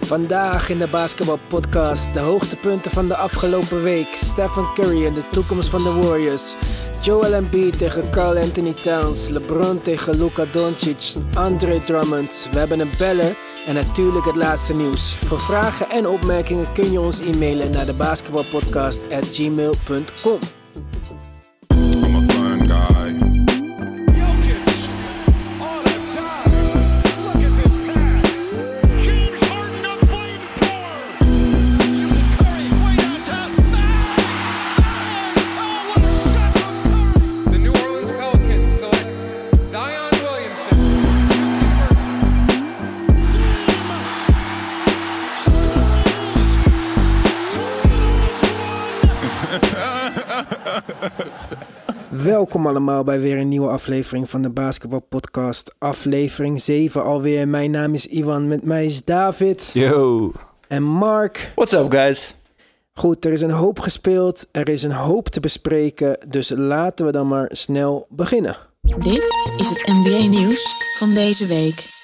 Vandaag in de Basketball Podcast de hoogtepunten van de afgelopen week. Stephen Curry en de toekomst van de Warriors. Joel Embiid tegen Carl Anthony Towns. LeBron tegen Luka Doncic. Andre Drummond. We hebben een beller. En natuurlijk het laatste nieuws. Voor vragen en opmerkingen kun je ons e-mailen naar de basketballpodcast@gmail.com. Welkom allemaal bij weer een nieuwe aflevering van de Basketball Podcast. Aflevering 7 alweer. Mijn naam is Ivan, met mij is David Yo. en Mark. What's up, guys? Goed, er is een hoop gespeeld, er is een hoop te bespreken, dus laten we dan maar snel beginnen. Dit is het NBA-nieuws van deze week.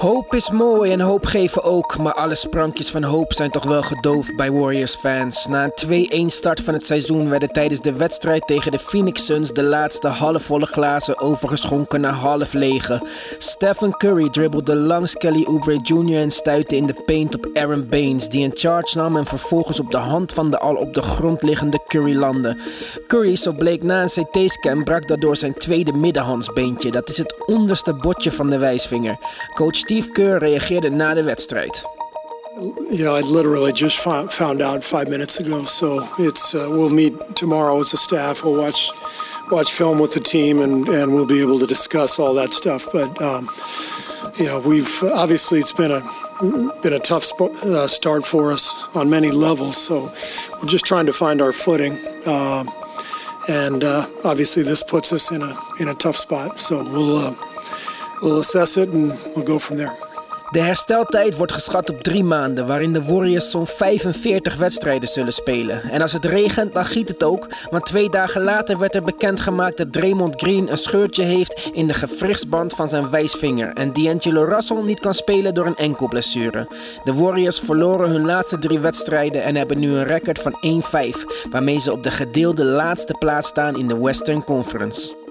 Hoop is mooi en hoop geven ook, maar alle sprankjes van hoop zijn toch wel gedoofd bij Warriors-fans. Na een 2-1 start van het seizoen werden tijdens de wedstrijd tegen de Phoenix Suns de laatste halfvolle glazen overgeschonken naar half lege. Stephen Curry dribbelde langs Kelly Oubre Jr. en stuitte in de paint op Aaron Baines, die een charge nam en vervolgens op de hand van de al op de grond liggende Curry landde. Curry, zo bleek na een CT-scan, brak daardoor zijn tweede middenhandsbeentje. Dat is het onderste botje van de wijsvinger. Coach Steve Kerr reageerde na de wedstrijd. you know, I literally just found, out five minutes ago. So it's uh, we'll meet tomorrow as a staff. We'll watch watch film with the team, and and we'll be able to discuss all that stuff. But um, you know, we've obviously it's been a been a tough uh, start for us on many levels. So we're just trying to find our footing. Um, and uh, obviously, this puts us in a in a tough spot. So we'll uh, we'll assess it and we'll go from there. De hersteltijd wordt geschat op drie maanden, waarin de Warriors zo'n 45 wedstrijden zullen spelen. En als het regent, dan giet het ook. Want twee dagen later werd er bekendgemaakt dat Draymond Green een scheurtje heeft in de gewrichtsband van zijn wijsvinger. En D'Angelo Russell niet kan spelen door een enkelblessure. De Warriors verloren hun laatste drie wedstrijden en hebben nu een record van 1-5, waarmee ze op de gedeelde laatste plaats staan in de Western Conference.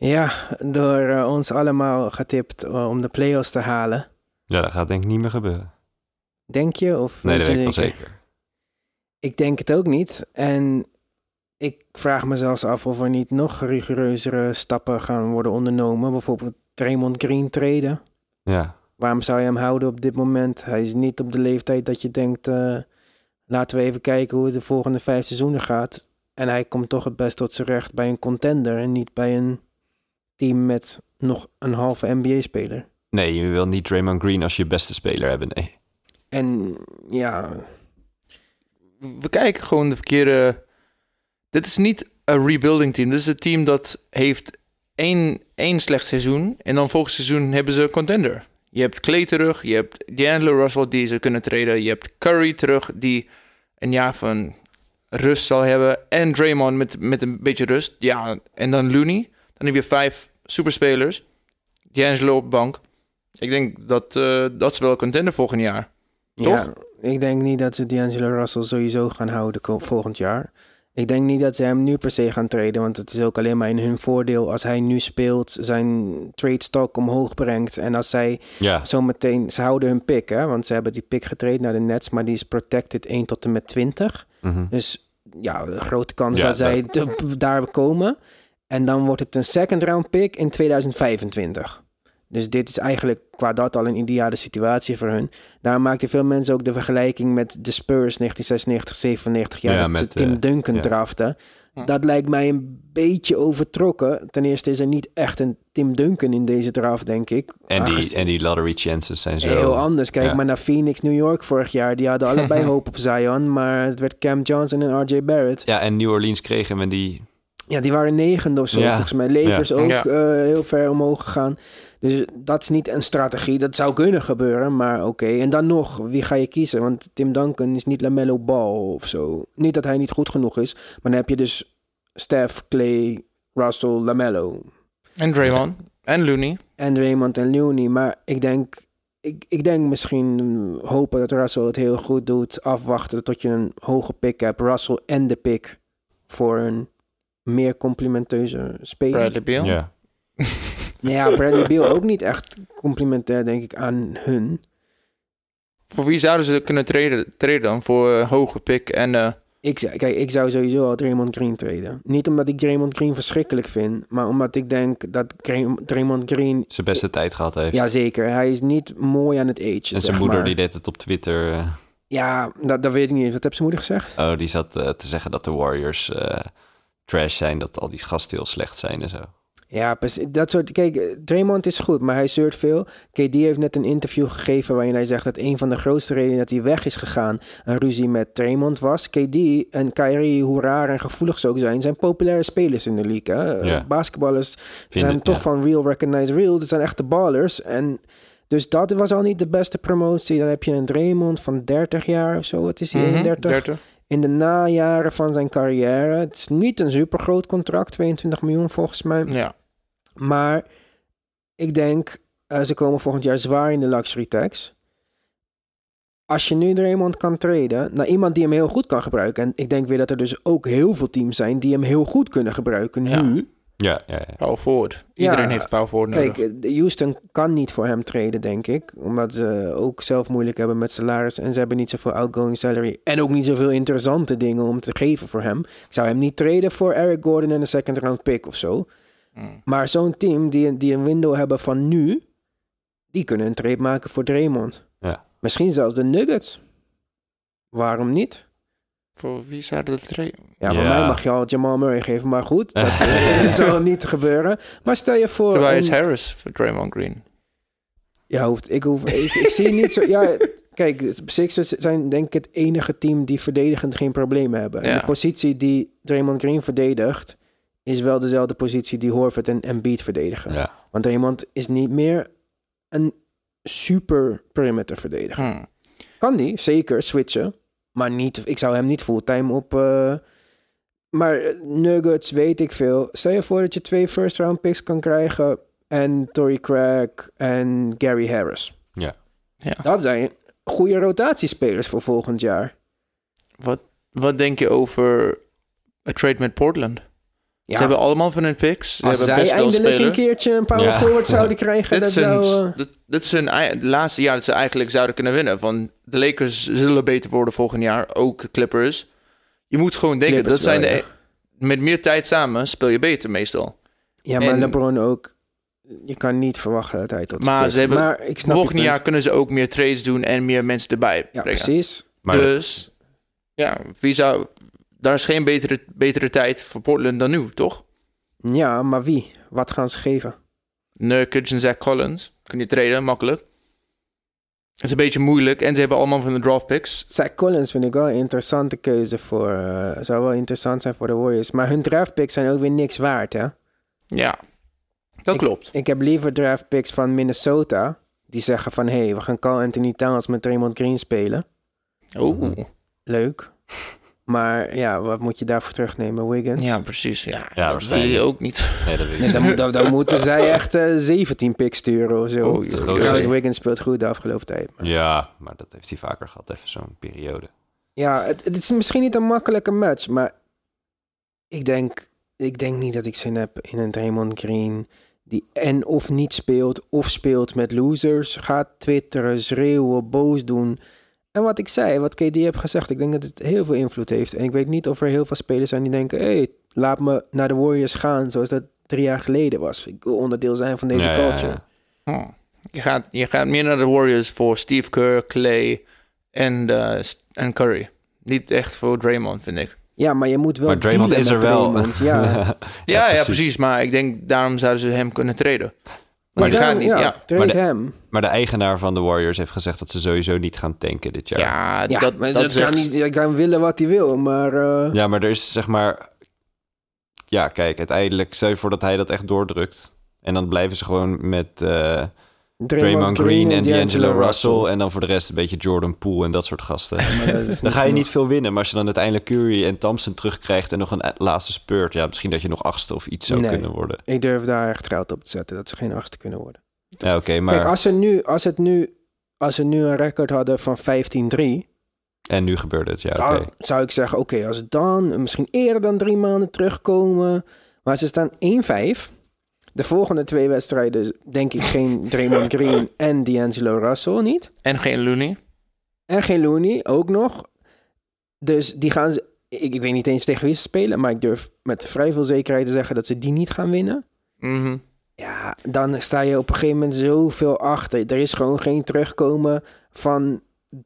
Ja, door eh, ons allemaal getipt eh, om de play-offs te halen. Ja, dat gaat denk ik niet meer gebeuren. Denk je? Of Nee, dat weet ik wel zeker. Ik denk het ook niet. En ik vraag me zelfs af of er niet nog rigoureuzere stappen gaan worden ondernomen. Bijvoorbeeld Raymond Green treden. Ja. Waarom zou je hem houden op dit moment? Hij is niet op de leeftijd dat je denkt... eh, laten we even kijken hoe het de volgende vijf seizoenen gaat. En hij komt toch het best tot zijn recht bij een contender... en niet bij een team met nog een halve NBA-speler. Nee, je wil niet Draymond Green als je beste speler hebben, nee. En ja, we kijken gewoon de verkeerde. Dit is niet een rebuilding team. Dit is een team dat heeft één, één slecht seizoen. En dan volgend seizoen hebben ze een contender. Je hebt Clay terug. Je hebt D'Angelo Russell die ze kunnen treden. Je hebt Curry terug die een jaar van rust zal hebben. En Draymond met, met een beetje rust. Ja, en dan Looney. Dan heb je vijf superspelers. D'Angelo op bank. Ik denk dat, eh, dat is wel contender volgend jaar. Toch? Ja, ik denk niet dat ze D'Angelo Russell sowieso gaan houden volgend jaar. Ik denk niet dat ze hem nu per se gaan treden, want het is ook alleen maar in hun voordeel als hij nu speelt, zijn trade stock omhoog brengt. En als zij Ja, zometeen, ze houden hun pick, hè, want ze hebben die pick getraind naar de Nets, maar die is protected 1 tot en met 20. mhm. Dus ja, grote kans Ja, dat zij daar komen. En dan wordt het een second round pick in 2025. Dus dit is eigenlijk qua dat al een ideale situatie voor hun. Daar maakten veel mensen ook de vergelijking met de Spurs 1996, 97 jaar Ja, dat ze met, Tim eh, Duncan ja. draften. Dat lijkt mij een beetje overtrokken. Ten eerste is er niet echt een Tim Duncan in deze draft, denk ik. en, die, en die lottery chances zijn zo... Heel anders. Kijk ja. maar naar Phoenix, New York vorig jaar. Die hadden allebei hoop op Zion, maar het werd Cam Johnson en RJ Barrett. Ja, en New Orleans kregen we die... Ja, die waren negende of zo. Ja. Volgens mij Lakers Ja. ook Ja. eh, heel ver omhoog gegaan. Dus dat is niet een strategie. Dat zou kunnen gebeuren, maar oké. En dan nog, wie ga je kiezen? Want Tim Duncan is niet LaMelo Ball of zo. Niet dat hij niet goed genoeg is, maar dan heb je dus Steph, Clay, Russell, LaMelo. En Draymond. En Looney. En Draymond en Looney. Maar ik denk, ik, ik denk misschien hopen dat Russell het heel goed doet. Afwachten tot je een hoge pick hebt. Russell en de pick voor een meer complimenteuze speler. Bradley Beal. Ja. Nou Ja, Bradley Beal ook niet echt complimentair, denk ik, aan hun. Voor wie zouden ze kunnen treden, treden dan? Voor eh, hoge pick en... eh, Ik, zou- kijk, ik zou sowieso al Draymond Green treden. Niet omdat ik Draymond Green verschrikkelijk vind, maar omdat ik denk dat Draymond Green... Zijn beste tijd gehad heeft. Ja, zeker. Hij is niet mooi aan het age. en zijn moeder maar. die deed het op Twitter. eh, Ja, dat, dat weet ik niet eens. Wat heeft zijn moeder gezegd? oh, die zat te zeggen dat de Warriors eh, trash zijn. Dat al die gasten heel slecht zijn en zo. Ja, precies. dat soort... Kijk, eh, Draymond is goed, maar hij zeurt veel. KD heeft net een interview gegeven waarin hij zegt dat een van de grootste redenen dat hij weg is gegaan een ruzie met Draymond was. KD en Kyrie, hoe raar en gevoelig ze ook zijn, zijn populaire spelers in de league. Hè? Ja. Eh, Basketballers Vind zijn het- toch ja. van real, recognize real. Dat zijn echte ballers. En dus dat was al niet de beste promotie. Dan heb je een Draymond van 30 jaar of zo. Wat is hij? mhm, 31? 30. In de najaren van zijn carrière. Het is niet een super groot contract, 22 miljoen volgens mij. Ja. Maar ik denk, eh, ze komen volgend jaar zwaar in de luxury tax. Als je nu Draymond kan traden naar iemand die hem heel goed kan gebruiken. En ik denk weer dat er dus ook heel veel teams zijn die hem heel goed kunnen gebruiken nu. Ja, ja, ja. Power forward. Iedereen Ja, heeft power forward Kijk, nodig. eh, Houston kan niet voor hem traden, denk ik. Omdat ze ook zelf moeilijk hebben met salaris. En ze hebben niet zoveel outgoing salary. En ook niet zoveel interessante dingen om te geven voor hem. Ik zou hem niet traden voor Eric Gordon en een second round pick of zo. Hmm. Maar zo'n team die, die een window hebben van nu, die kunnen een trade maken voor Draymond. Ja. Misschien zelfs de Nuggets. Waarom niet? Voor wie zouden dat treden? Ja, voor Ja. mij mag je al Jamal Murray geven, maar goed, dat eh, zal niet gebeuren. Maar stel je voor... Tobias een- Harris voor Draymond Green. Ja, hoeft, ik, hoef, ik, ik zie niet zo... Ja, kijk, de Sixers zijn denk ik het enige team die verdedigend geen problemen hebben. En Ja. de positie die Draymond Green verdedigt... is wel dezelfde positie die Horford en Embiid verdedigen. ja. Want Draymond is niet meer een super perimeter verdediger. Hmm. Kan die, zeker, switchen. Maar niet, ik zou hem niet fulltime op... eh, maar Nuggets, weet ik veel. Stel je voor dat je twee first round picks kan krijgen... en Torrey Craig en Gary Harris. Ja. Ja. Dat zijn goede rotatiespelers voor volgend jaar. Wat, wat denk je over een trade met Portland? Ja, Ze hebben allemaal van hun picks. Ze als hebben zij best wel eindelijk een keertje een power Ja. forward zouden krijgen... Dat zou... dit, dit is de laatste jaar dat ze eigenlijk zouden kunnen winnen. Van de Lakers zullen beter worden volgend jaar. Ook Clippers. Je moet gewoon denken, Clippers dat zijn wel, de, ja. met meer tijd samen speel je beter meestal. ja, maar en- LeBron ook... Je kan niet verwachten dat hij tot Maar ze hebben- Maar ik snap Volgend punt. jaar kunnen ze ook meer trades doen en meer mensen erbij Ja, brengen. precies. Maar dus ja, wie zou, daar is geen betere, betere tijd voor Portland dan nu, toch? Ja, maar wie? Wat gaan ze geven? Nurkic en Zach Collins. Kun je traden, makkelijk. Het is een beetje moeilijk. En ze hebben allemaal van de draft picks. Zach Collins vind ik wel een interessante keuze voor... eh, zou wel interessant zijn voor de Warriors. Maar hun draft picks zijn ook weer niks waard, hè? Ja, dat Ik- klopt. Ik heb liever draft picks van Minnesota... die zeggen van... hé, hey, we gaan Carl Anthony Towns met Draymond Green spelen. Oh, Leuk. Maar ja, wat moet je daarvoor terugnemen? Wiggins? ja, precies. Ja, Ja, dat wil waarschijnlijk. je ook niet. Nee, dat weet ik Nee, dan, moet- dan, dan moeten zij echt eh 17 picks sturen of zo. Oh, groot. Wiggins speelt goed de afgelopen tijd. Maar- Ja, maar dat heeft hij vaker gehad, even zo'n periode. Ja, het, het is misschien niet een makkelijke match, maar ik denk, ik denk niet dat ik zin heb in een Draymond Green die en of niet speelt of speelt met losers, gaat twitteren, schreeuwen, boos doen. En wat ik zei, wat KD heb gezegd, ik denk dat het heel veel invloed heeft. En ik weet niet of er heel veel spelers zijn die denken, hé, hey, laat me naar de Warriors gaan zoals dat drie jaar geleden was. Ik wil onderdeel zijn van deze Ja, ja, ja. culture. Oh. Je, gaat, je gaat meer naar de Warriors voor Steve Kerr, Clay en, eh, en Curry. Niet echt voor Draymond, vind ik. Ja, maar je moet wel Maar Draymond is er wel. Draymond, Ja, Ja, ja, precies. Maar ik denk, daarom zouden ze hem kunnen traden. Maar gaan niet, ja. trade Maar de- hem. Maar de eigenaar van de Warriors heeft gezegd dat ze sowieso niet gaan tanken dit jaar. Ja, Ja, dat, maar dat, kan niet. Hij kan willen wat hij wil, maar eh, Ja, maar er is zeg maar... Ja, kijk, uiteindelijk stel je voor dat hij dat echt doordrukt. En dan blijven ze gewoon met... eh, Draymond Green en D'Angelo Russell. En dan voor de rest een beetje Jordan Poole en dat soort gasten. Dat Dan ga je niet veel winnen. Maar als je dan uiteindelijk Curry en Thompson terugkrijgt... en nog een laatste spurt... ja, misschien dat je nog achtste of iets zou Nee. kunnen worden. Ik durf daar echt geld op te zetten dat ze geen achtste kunnen worden. Ja, oké, maar... Kijk, als ze, nu, als, het nu, als ze nu een record hadden van 15-3... En nu gebeurde het, ja, oké. zou ik zeggen, oké, als het dan misschien eerder dan drie maanden terugkomen... Maar ze staan 1-5. De volgende twee wedstrijden denk ik geen Draymond Green en D'Angelo Russell niet. En geen Looney. En geen Looney, ook nog. Dus die gaan ze... Ik, ik weet niet eens tegen wie ze spelen... maar ik durf met vrij veel zekerheid te zeggen... dat ze die niet gaan winnen. Mhm. Ja, dan sta je op een gegeven moment zoveel achter. Er is gewoon geen terugkomen van 30-1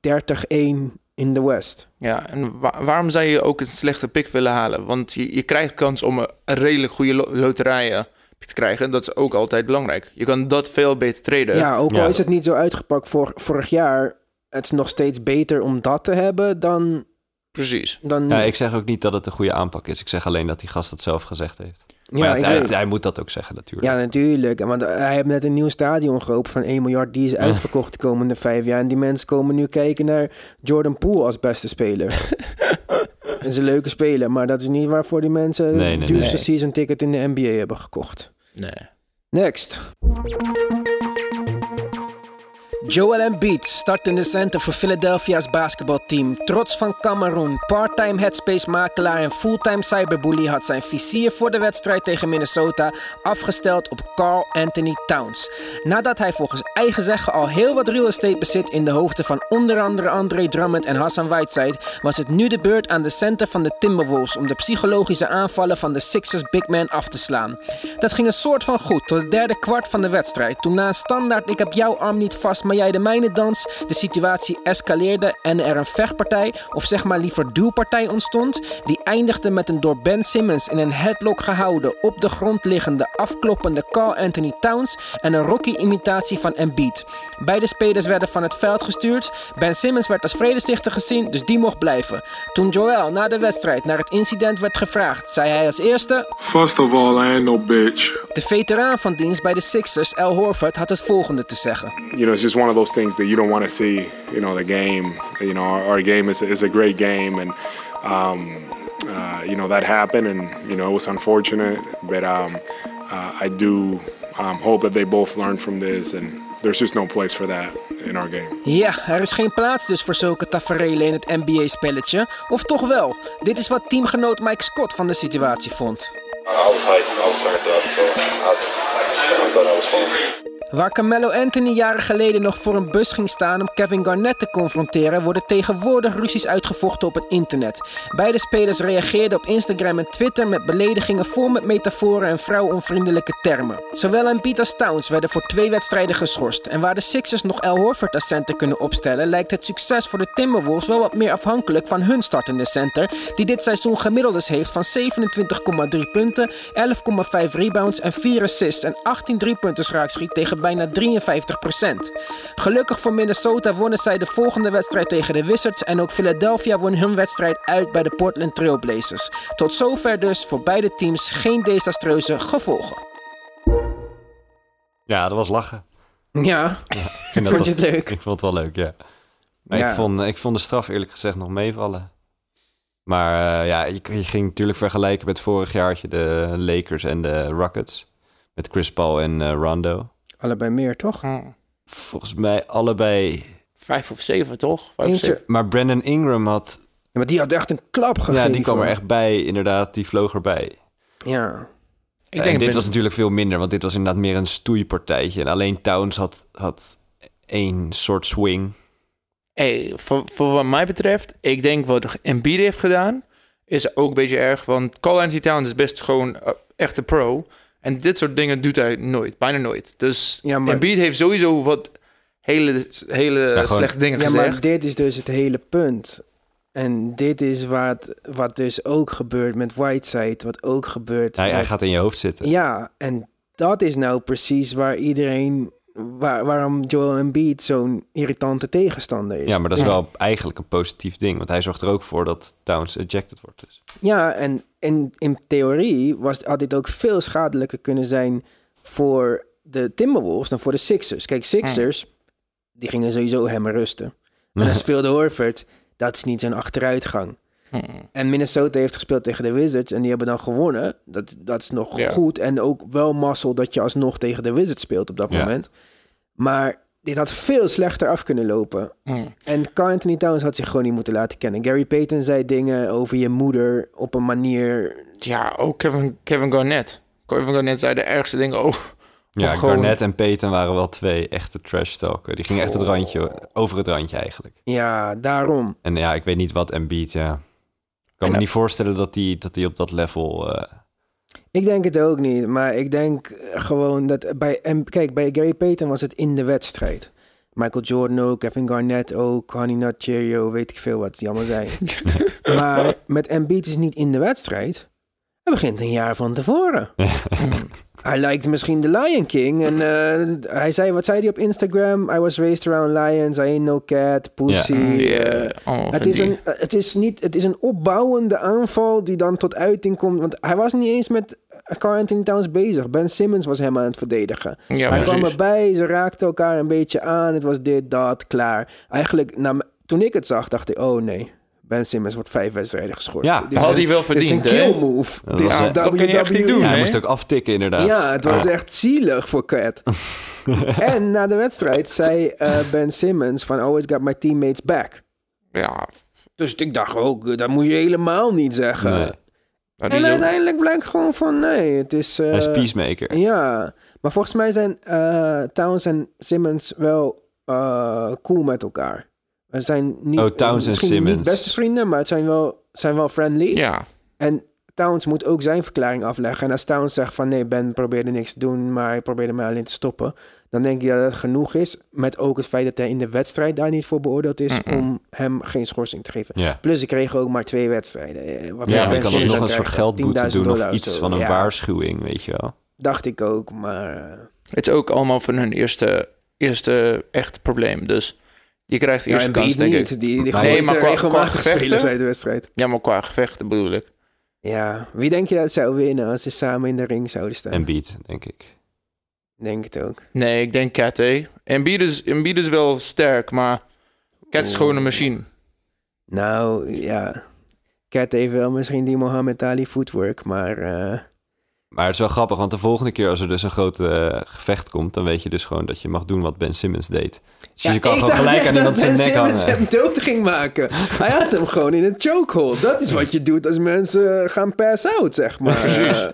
in de West. Ja, en wa- waarom zou je ook een slechte pick willen halen? Want je, je krijgt kans om een, redelijk goede lo- loterij eh, te krijgen. Dat is ook altijd belangrijk. Je kan dat veel beter traden. Ja, ook al Ja. is het niet zo uitgepakt voor vorig jaar... het is nog steeds beter om dat te hebben dan... Precies. dan Ja, ik zeg ook niet dat het een goede aanpak is. Ik zeg alleen dat die gast dat zelf gezegd heeft. Maar Ja, hij, weet- hij moet dat ook zeggen natuurlijk. Ja, natuurlijk. Want hij heeft net een nieuw stadion geopend van 1 miljard. Die is uitverkocht de komende vijf jaar. En die mensen komen nu kijken naar Jordan Poole als beste speler. dat is een leuke speler, maar dat is niet waarvoor die mensen Nee, nee, het duurste nee. season ticket in de NBA hebben gekocht. Nee. Next. Joel Embiid start in de center voor Philadelphia's basketbalteam. Trots van Cameroen, parttime headspace-makelaar en fulltime cyberbully had zijn vizier voor de wedstrijd tegen Minnesota afgesteld op Carl Anthony Towns. Nadat hij volgens eigen zeggen al heel wat real estate bezit in de hoofden van onder andere Andre Drummond en Hassan Whiteside, was het nu de beurt aan de center van de Timberwolves om de psychologische aanvallen van de Sixers big man af te slaan. Dat ging een soort van goed tot het derde kwart van de wedstrijd, toen na een standaard ik heb jouw arm niet vast, maar jij de mijne dans, de situatie escaleerde en er een vechtpartij, of zeg maar liever duwpartij ontstond, die eindigde met een door Ben Simmons in een headlock gehouden, op de grond liggende, afkloppende Carl Anthony Towns en een Rocky-imitatie van Embiid. Beide spelers werden van het veld gestuurd. Ben Simmons werd als vredestichter gezien, dus die mocht blijven. Toen Joel na de wedstrijd naar het incident werd gevraagd, zei hij als eerste... First of all, I ain't no bitch. De veteraan van dienst bij de Sixers, Al Horford, had het volgende te zeggen. you know, it's just one of those things that you don't want to see. You know, the game. You know, our, our game is is a great game, and um, uh, you know that happened, and you know it was unfortunate. But um, uh, I do um, hope that they both learn from this, and there's just no place for that in our game. Ja, er is geen plaats dus voor zulke taferelen in het NBA-spelletje. Of toch wel? Dit is wat teamgenoot Mike Scott van de situatie vond. I was hyped. I was turned up, so I, I thought that was fun. Waar Carmelo Anthony jaren geleden nog voor een bus ging staan om Kevin Garnett te confronteren, worden tegenwoordig ruzies uitgevochten op het internet. Beide spelers reageerden op Instagram en Twitter met beledigingen vol met metaforen en vrouwonvriendelijke termen. Zowel Embiid als Towns werden voor twee wedstrijden geschorst. En waar de Sixers nog Al Horford als center kunnen opstellen, lijkt het succes voor de Timberwolves wel wat meer afhankelijk van hun startende center, die dit seizoen gemiddeldes heeft van 27,3 punten, 11,5 rebounds en 4 assists en 18 driepunters raakschiet tegen bijna 53%. Gelukkig voor Minnesota wonnen zij de volgende wedstrijd tegen de Wizards en ook Philadelphia won hun wedstrijd uit bij de Portland Trail Blazers. Tot zover dus voor beide teams geen desastreuze gevolgen. Ja, dat was lachen. Ja, Ik vind dat vond je wel- het leuk? Ik vond het wel leuk, ja. Maar Ja. ik, vond, ik vond de straf eerlijk gezegd nog meevallen. Maar eh, ja, je, je ging natuurlijk vergelijken met vorig jaar had je de Lakers en de Rockets. Met Chris Paul en eh, Rondo. Allebei meer toch? Volgens mij allebei. Vijf of zeven, toch? Vijf of zeven. Maar Brandon Ingram had... Ja, maar die had echt een klap gegeven. Ja, die kwam er echt bij, inderdaad. Die vloog erbij. Ja. Ik en denk dit Ben- was natuurlijk veel minder, want dit was inderdaad meer een stoeipartijtje. En alleen Towns had, had één soort swing. Hey, voor, voor wat mij betreft, ik denk wat Embiid heeft gedaan, is ook een beetje erg. Want Carl Anthony Towns is best gewoon uh, echt een pro. En dit soort dingen doet hij nooit, bijna nooit. Dus Ja, maar- Embiid heeft sowieso wat hele, hele gewoon- slechte dingen Ja, gezegd. maar dit is dus het hele punt. En dit is wat, wat dus ook gebeurt met Whiteside, wat ook gebeurt. Hij, hij gaat in je hoofd zitten. Ja, en dat is nou precies waar iedereen, waar, waarom Joel Embiid zo'n irritante tegenstander is. Ja, maar dat is wel eigenlijk een positief ding. Want hij zorgt er ook voor dat Towns ejected wordt. Dus. Ja, en in, in theorie was, had dit ook veel schadelijker kunnen zijn voor de Timberwolves dan voor de Sixers. Kijk, Sixers, die gingen sowieso hem rusten. En dan speelde Horford, dat is niet zijn achteruitgang. Hmm. En Minnesota heeft gespeeld tegen de Wizards en die hebben dan gewonnen. Dat, dat is nog Ja. goed. En ook wel mazzel dat je alsnog tegen de Wizards speelt op dat Ja. moment. Maar dit had veel slechter af kunnen lopen. Hmm. En Carl Anthony Towns had zich gewoon niet moeten laten kennen. Gary Payton zei dingen over je moeder op een manier... Ja, ook Kevin, Kevin Garnett. Kevin Garnett zei de ergste dingen. Oh, Ja, gewoon- Garnett en Peyton waren wel twee echte trash talken. Die gingen echt het randje, over het randje eigenlijk. Ja, daarom. En ja, ik weet niet wat Embiid, ja. Ik kan En me dat- niet voorstellen dat hij dat die op dat level... eh, Ik denk het ook niet, maar ik denk gewoon dat bij... En kijk, bij Gary Payton was het in de wedstrijd. Michael Jordan ook, Kevin Garnett ook, Honey Nut Cheerio, weet ik veel wat die allemaal zijn. maar met Embiid is niet in de wedstrijd. Hij begint een jaar van tevoren. hij lijkt misschien de Lion King. En eh, hij zei, wat zei hij op Instagram? I was raised around lions, I ain't no cat, pussy. eh, allemaal het is, die- een, eh, het, is niet, het is een opbouwende aanval die dan tot uiting komt. Want hij was niet eens met Carl Anthony Towns bezig. Ben Simmons was hem aan het verdedigen. Ja, hij kwam erbij, ze raakten elkaar een beetje aan. Het was dit, dat, klaar. Eigenlijk, nou, toen ik het zag, dacht ik, oh nee. Ben Simmons wordt vijf wedstrijden geschorst. Ja, Dit had hij wel dit is een verdiend, hè? kill move. Dat Dit was, is dat kan je echt niet WWE. doen, ja, hij moest ook aftikken inderdaad. Ja, het was Ah. echt zielig voor Cat. en na de wedstrijd zei eh, Ben Simmons van always got my teammates back. Ja, Dus ik dacht ook, dat moet je helemaal niet zeggen. Nee. Nou, En uiteindelijk blijkt gewoon van nee, het is... eh, Hij is peacemaker. Ja, maar volgens mij zijn eh, Towns en Simmons wel eh, cool met elkaar. We zijn niet, Oh, Towns en Simmons. niet beste vrienden, maar het zijn wel, zijn wel friendly. ja, En Towns moet ook zijn verklaring afleggen. En als Towns zegt van nee, Ben probeerde niks te doen, maar hij probeerde mij alleen te stoppen. Dan denk ik dat het genoeg is. Met ook het feit dat hij in de wedstrijd daar niet voor beoordeeld is Mm-mm. om hem geen schorsing te geven. Ja. Plus ik kreeg ook maar twee wedstrijden. Eh, Wat Ja, je kan alsnog dan een soort geldboete 10.000 doen of iets van een Ja, waarschuwing, weet je wel. Dacht ik ook, maar... eh, het is ook allemaal van hun eerste, eerste echt probleem. Dus je krijgt de Ja, eerste en kans, Beat denk niet. ik. Die, die Nee, gooit maar qua- gevechten? uit de wedstrijd. Ja, maar qua gevechten bedoel ik. Ja, wie denk je dat zou winnen als ze samen in de ring zouden staan? Embiid, denk ik. Denk het ook. Nee, ik denk Cat, hè. Embiid is, Embiid is wel sterk, maar Cat is Oeh. gewoon een machine. Nou, ja. Cat heeft wel misschien die Mohammed Ali footwork, maar... eh, Maar het is wel grappig, want de volgende keer als er dus een groot eh, gevecht komt... dan weet je dus gewoon dat je mag doen wat Ben Simmons deed. Dus ja, je kan ik gewoon gelijk aan iemand dat zijn Ben nek Simmons hangen. hem dood ging maken. Hij had hem gewoon in een chokehold. Dat is wat je doet als mensen gaan pass out, zeg maar. Precies.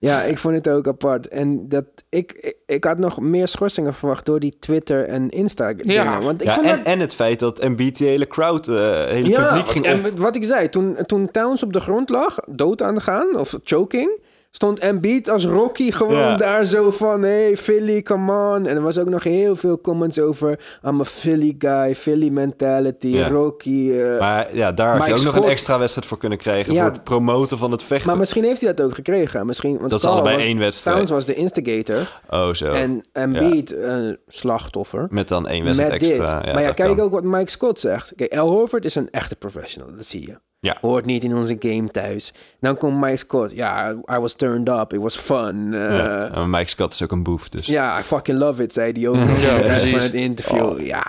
Ja, ik vond het ook apart. En dat, ik, ik, had nog meer schorsingen verwacht door die Twitter en Insta dingen. Ja. Want ik Ja, vond en, dat... en het feit dat Embiid die hele crowd, eh hele publiek ging en op... wat ik zei, toen, toen Towns op de grond lag, dood aan te gaan, of choking, stond Embiid als Rocky gewoon daar zo van, hey Philly, come on. En er was ook nog heel veel comments over, I'm a Philly guy, Philly mentality. Rocky. eh, maar, Maar ja, daar had je ook nog een extra wedstrijd voor kunnen krijgen... Ja. voor het promoten van het vechten. misschien heeft hij dat ook gekregen. Misschien, want dat is allebei was- één wedstrijd. Towns was de instigator Oh, zo. en Embiid een slachtoffer. Met dan één wedstrijd extra. Ja, maar ja, kijk kan. ook wat Mike Scott zegt. Kijk, Al Horford is een echte professional, dat zie je. Ja. Hoort niet in onze game thuis. Dan komt Mike Scott. Ja, I was turned up. It was fun. Uh, Ja. ja. En Mike Scott is ook een boef, dus... I fucking love it, zei hij ook Ja, precies. van het interview. Oh. Ja,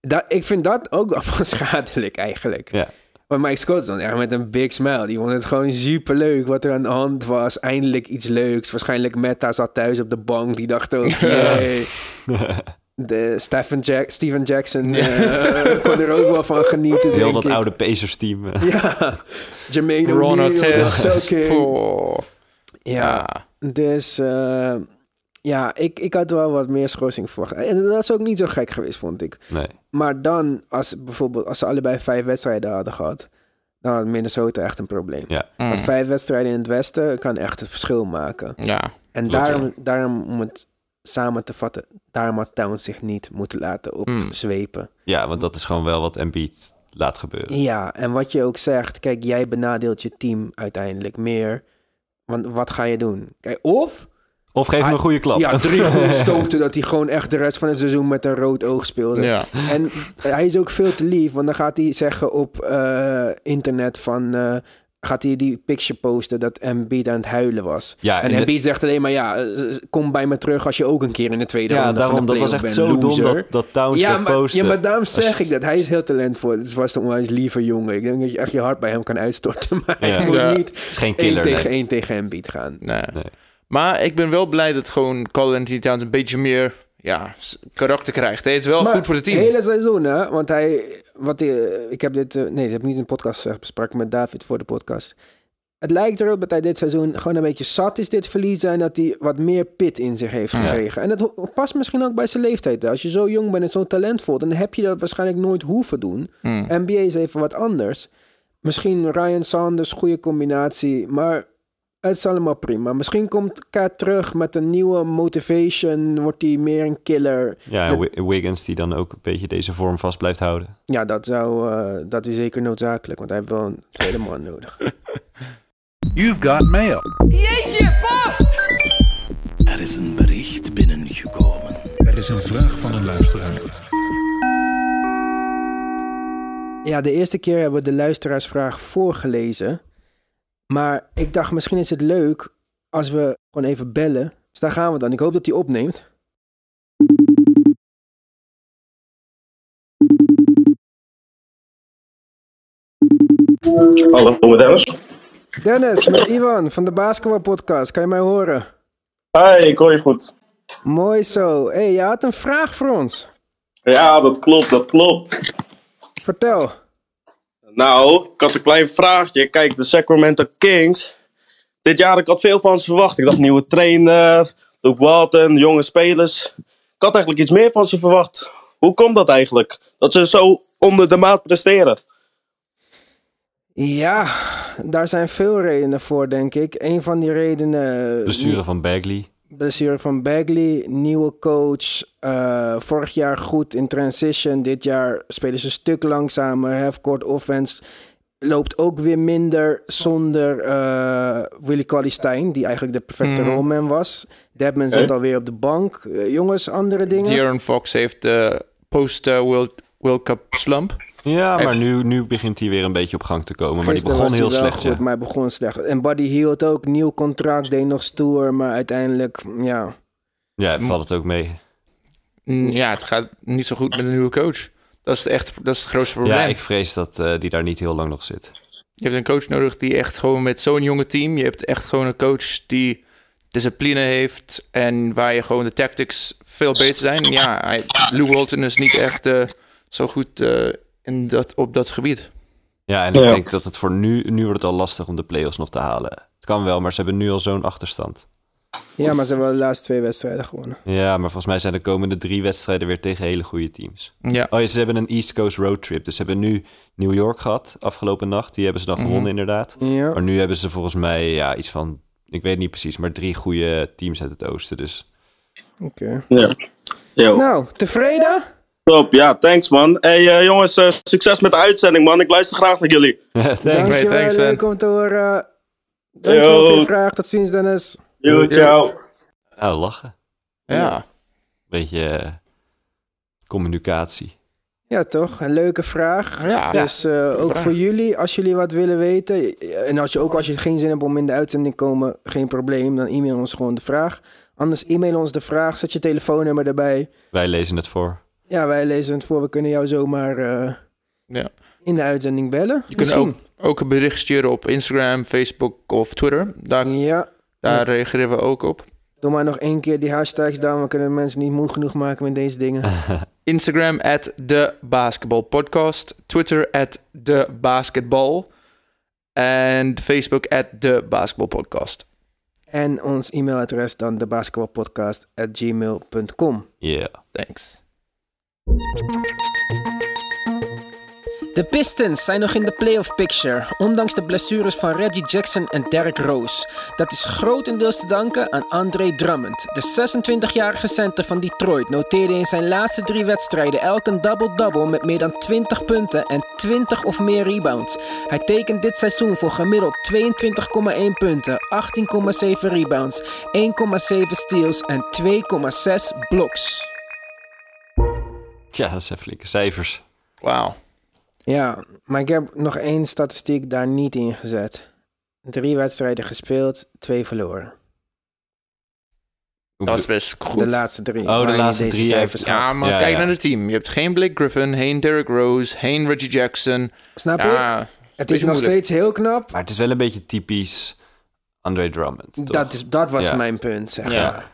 dat, ik vind dat ook allemaal schadelijk eigenlijk. Ja. Maar Mike Scott is dan echt met een big smile. Die vond het gewoon super leuk wat er aan de hand was. Eindelijk iets leuks. Waarschijnlijk Meta zat thuis op de bank. Die dacht ook, yay. De Stephen Jack, Steven Jackson eh, kon er ook wel van genieten, Heel denk dat ik. oude Pacers team. eh. Ja, Jermaine Ron. Oh. Ja, Ja. dus eh, ja, ik, ik had wel wat meer schorsing verwacht. En dat is ook niet zo gek geweest, vond ik. Nee. Maar dan, als bijvoorbeeld, als ze allebei vijf wedstrijden hadden gehad, dan had Minnesota echt een probleem. Ja. Mm. Want vijf wedstrijden in het Westen kan echt het verschil maken. Ja. En daarom, daarom, om het samen te vatten, daarom had Towns zich niet moeten laten Mm. opzwepen. ja, want dat is gewoon wel wat Embiid laat gebeuren. Ja, en wat je ook zegt, kijk, jij benadeelt je team uiteindelijk meer. Want wat ga je doen? Kijk, of Of geef hem een goede klap. ja, drie goede stoten dat hij gewoon echt de rest van het seizoen met een rood oog speelde. Ja. En hij is ook veel te lief, want dan gaat hij zeggen op eh, internet van... eh, gaat hij die picture posten dat Embiid aan het huilen was. Ja, en en de- Embiid zegt alleen maar, ja, eh, kom bij me terug als je ook een keer in de tweede Ja, ronde daarom, van de dat was echt bent, zo dom dat, dat Towns ja, dat maar, postte. ja, maar daarom Als- zeg ik dat. Hij is heel talentvol. Het was een onwijs lieve jongen. Ik denk dat je echt je hart bij hem kan uitstorten. Maar Ja. hij moet Ja. niet Het is geen één tegen één tegen Embiid gaan. Nee. Nee. Maar ik ben wel blij dat gewoon Anthony Towns een beetje meer ja, karakter krijgt. Hij is wel Maar goed voor het team. hele seizoen, hè? Want hij... Wat hij ik heb dit... eh, nee, ik heb niet in de podcast gezegd. Bespraken met David voor de podcast. Het lijkt erop dat hij dit seizoen gewoon een beetje zat is, dit verliezen. En dat hij wat meer pit in zich heeft Ja. gekregen. En dat past misschien ook bij zijn leeftijd. hè. Als je zo jong bent en zo talentvol, dan heb je dat waarschijnlijk nooit hoeven doen. Hmm. NBA is even wat anders. Misschien Ryan Sanders, goede combinatie. Maar het is allemaal prima. Misschien komt Kat terug met een nieuwe motivation. Wordt hij meer een killer. Ja, en Wiggins die dan ook een beetje deze vorm vast blijft houden. Ja, dat, zou, eh, dat is zeker noodzakelijk. Want hij heeft wel een tweede man nodig. You've got mail. Er is een bericht binnengekomen. Er is een vraag van een luisteraar. Ja, de eerste keer hebben we de luisteraarsvraag voorgelezen. Maar ik dacht, misschien is het leuk als we gewoon even bellen. Dus daar gaan we dan. Ik hoop dat hij opneemt. Hallo, met Dennis. Dennis, met Ivan van de Basketbalpodcast. Kan je mij horen? Hi, ik hoor je goed. Mooi zo. Hé, hey, je had een vraag voor ons. Ja, dat klopt, dat klopt. Vertel. Nou, ik had een klein vraagje. Kijk, de Sacramento Kings. Dit jaar ik had veel van ze verwacht. Ik dacht nieuwe trainer, Luke Walton, jonge spelers. Ik had eigenlijk iets meer van ze verwacht. Hoe komt dat eigenlijk? Dat ze zo onder de maat presteren? Ja, daar zijn veel redenen voor, denk ik. Een van die redenen... Besturen van Bagley. Blessure van Bagley, nieuwe coach. eh, vorig jaar goed in transition. Dit jaar spelen ze een stuk langzamer. Half-court offense loopt ook weer minder zonder eh Willie Cauley-Stein, die eigenlijk de perfecte Mhm. rollman was. Deadman zit Oké. alweer op de bank. Eh, jongens, andere dingen? De'Aaron Fox heeft de post-World World Cup slump. Ja, maar nu, nu begint hij weer een beetje op gang te komen. Maar die begon heel slecht, goed, ja. maar hij begon slecht. En Buddy Hield ook, nieuw contract, deed nog stoer, maar uiteindelijk, ja... Ja, valt het ook mee. Mm, Ja, het gaat niet zo goed met een nieuwe coach. Dat is, het echt, dat is het grootste probleem. Ja, ik vrees dat eh, die daar niet heel lang nog zit. Je hebt een coach nodig die echt gewoon met zo'n jonge team... Je hebt echt gewoon een coach die discipline heeft... en waar je gewoon de tactics veel beter zijn. Ja, hij, Lou Walton is niet echt eh, zo goed eh, in dat, op dat gebied. Ja, en ik Ja. denk dat het voor nu... Nu wordt het al lastig om de play-offs nog te halen. Het kan wel, maar ze hebben nu al zo'n achterstand. Ja, maar ze hebben wel de laatste twee wedstrijden gewonnen. Ja, maar volgens mij zijn de komende drie wedstrijden weer tegen hele goede teams. Ja. Oh ja, ze hebben een East Coast roadtrip. Dus ze hebben nu New York gehad afgelopen nacht. Die hebben ze dan Mhm. gewonnen inderdaad. Ja. Maar nu hebben ze volgens mij ja, iets van... Ik weet niet precies, maar drie goede teams uit het oosten. Dus Oké. Ja. Yo. Nou, tevreden? Top, ja, thanks man. Hey eh, jongens, eh, succes met de uitzending man. Ik luister graag naar jullie. Dankjewel, leuk om te horen. Dankjewel voor je vraag. Tot ziens, Dennis. Yo, ciao. Nou, lachen. Ja. Beetje eh, communicatie. Ja, toch? Een leuke vraag. Ja. Dus eh, ook vraag. voor jullie, als jullie wat willen weten. En als je ook als je geen zin hebt om in de uitzending te komen, geen probleem. Dan e-mail ons gewoon de vraag. Anders e-mail ons de vraag. Zet je telefoonnummer erbij. Wij lezen het voor. Ja, wij lezen het voor. We kunnen jou zomaar eh, Ja. in de uitzending bellen. Je kunt ook, ook een bericht sturen op Instagram, Facebook of Twitter. Daar, ja. daar reageren we ook op. Doe maar nog één keer die hashtags dan. We kunnen mensen niet moe genoeg maken met deze dingen. Instagram at de basketbalpodcast. Twitter at de basketbal. En Facebook at de basketbalpodcast. En ons e-mailadres dan de basketbalpodcast at gmail.com. Yeah. Thanks. De Pistons zijn nog in de playoff picture, ondanks de blessures van Reggie Jackson en Derrick Rose. Dat is grotendeels te danken aan Andre Drummond. De 26-jarige center van Detroit noteerde in zijn laatste drie wedstrijden elk een double-double met meer dan 20 punten en 20 of meer rebounds. Hij tekent dit seizoen voor gemiddeld 22,1 punten, 18,7 rebounds, 1,7 steals en 2,6 blocks. Tja, dat zijn flinke cijfers. Wauw. Ja, maar ik heb nog één statistiek daar niet in gezet. Drie wedstrijden gespeeld, twee verloren. Dat is best goed. De laatste drie. Oh, de laatste drie cijfers heeft-. Ja, maar Ja, kijk ja. naar het team. Je hebt geen Blake Griffin, geen Derrick Rose, geen Reggie Jackson. Snap Ja, ik? Het is nog moeilijk. steeds heel knap. Maar het is wel een beetje typisch Andre Drummond. toch? Dat, is, dat was Ja. mijn punt, zeg Ja. maar.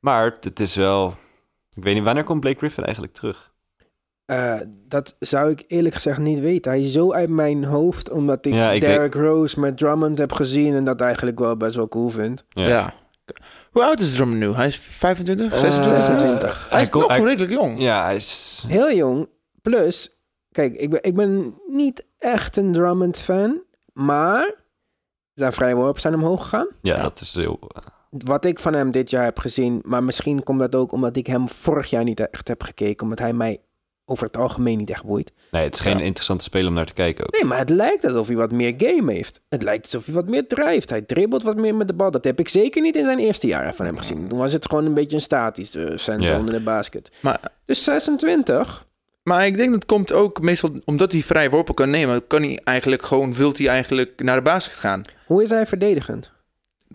Maar het is wel... Ik weet niet, wanneer komt Blake Griffin eigenlijk terug? Eh, dat zou ik eerlijk gezegd niet weten. Hij is zo uit mijn hoofd, omdat ik, Ja, ik Derrick Rose met Drummond heb gezien en dat eigenlijk wel best wel cool vind. Ja. Hoe oud is Drummond nu? Hij is 25, Eh, 26? 26. Hij is Hij nog hij- redelijk jong. Ja, hij is... Heel jong. Plus, kijk, ik ben, ik ben niet echt een Drummond-fan, maar zijn vrije worpen zijn omhoog gegaan. Ja, dat is heel... Wat ik van hem dit jaar heb gezien, maar misschien komt dat ook omdat ik hem vorig jaar niet echt heb gekeken, omdat hij mij over het algemeen niet echt boeit. Nee, het is geen interessante speler om naar te kijken ook. Nee, maar het lijkt alsof hij wat meer game heeft. Het lijkt alsof hij wat meer drijft. Hij dribbelt wat meer met de bal. Dat heb ik zeker niet in zijn eerste jaar van hem gezien. Toen was het gewoon een beetje een statisch uh, center Ja. onder de basket. Maar, Dus 26. maar ik denk dat het komt ook meestal omdat hij vrij worpen kan nemen. Kan hij eigenlijk gewoon, wilt hij eigenlijk naar de basket gaan. Hoe is hij verdedigend?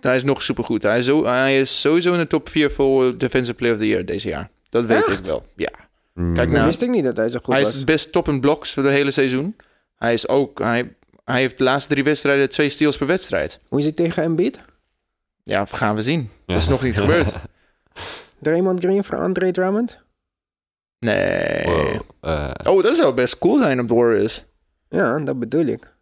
Hij is nog supergoed. Hij is, zo, hij is sowieso in de top 4 voor Defensive Player of the Year deze jaar. Dat weet Echt? ik wel. Ja. Mm. Kijk nou, wist ik niet dat hij zo goed hij was. is best top in blocks voor de hele seizoen. Hij is ook, hij, hij heeft de laatste drie wedstrijden twee steals per wedstrijd. Hoe is het tegen Embiid? Ja, gaan we zien. Ja. Dat is nog niet gebeurd. Draymond Green voor Andre Drummond? Nee. Wow. Eh, Oh, dat zou best cool zijn op de Warriors. Ja, dat bedoel ik.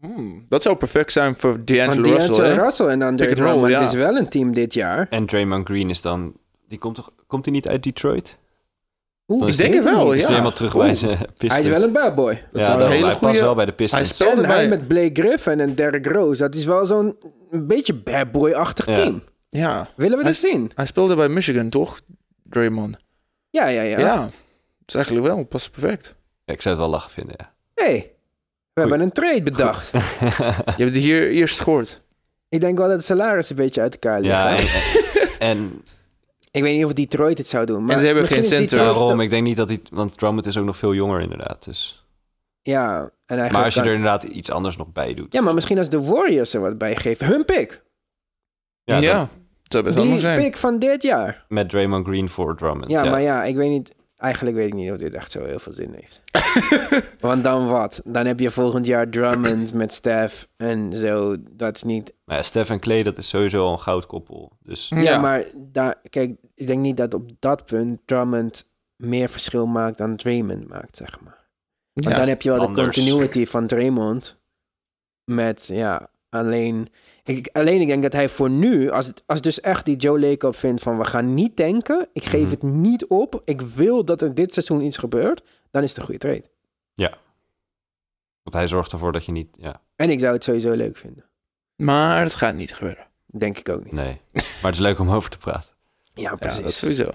Hmm, dat zou perfect zijn voor D'Angelo D'Angelo Russell. hè? Russell en Andre Drummond ja. is wel een team dit jaar. En Draymond Green is dan... Die komt toch... Komt hij niet uit Detroit? Oeh, ik denk hij- het wel, ja. helemaal terug bij zijn Hij is wel een bad boy. Dat ja, zou een hele hij past goede- wel bij de Hij Pistons. speelde hij bij... met Blake Griffin en Derrick Rose. Dat is wel zo'n beetje bad boy-achtig Ja. team. Ja, Willen we Hij dat zien? hij speelde bij Michigan, toch? Draymond. Ja, ja, ja. Ja. Dat is eigenlijk wel, past perfect. Ja, ik zou het wel lachen vinden, ja. hey, we hebben een trade bedacht. Je hebt het hier eerst gehoord. Ik denk wel dat het salaris een beetje uit elkaar liggen. ja, en, en Ik weet niet of Detroit het zou doen. Maar En ze hebben geen daarom, de- ik denk niet dat hij... Want Drummond is ook nog veel jonger inderdaad, dus... Ja, en eigenlijk Maar als je kan- er inderdaad iets anders nog bij doet... Ja, maar misschien als de Warriors er wat bij geven. Hun pick. Ja, Ja, dan dat zou best Die zijn. pick van dit jaar. met Draymond Green voor Drummond. Ja, maar ja, ik weet niet... Eigenlijk weet ik niet of dit echt zo heel veel zin heeft. Want dan wat? Dan heb je volgend jaar Drummond met Steph en zo. Dat is niet... Maar ja, Steph en Clay, dat is sowieso al een goudkoppel. Dus Ja, Ja. maar daar, kijk, ik denk niet dat op dat punt Drummond meer verschil maakt dan Draymond maakt, zeg maar. Want Ja. dan heb je wel de continuity van Draymond met, ja, alleen... Ik, alleen ik denk dat hij voor nu, als, het, als dus echt die Joe Lacob vindt van we gaan niet denken, ik geef Mhm. het niet op, ik wil dat er dit seizoen iets gebeurt, dan is het een goede trade. want hij zorgt ervoor dat je niet... Ja, En ik zou het sowieso leuk vinden. Maar het gaat niet gebeuren. Denk ik ook niet. nee. Maar het is leuk om over te praten. Ja, Ja, precies. dat sowieso.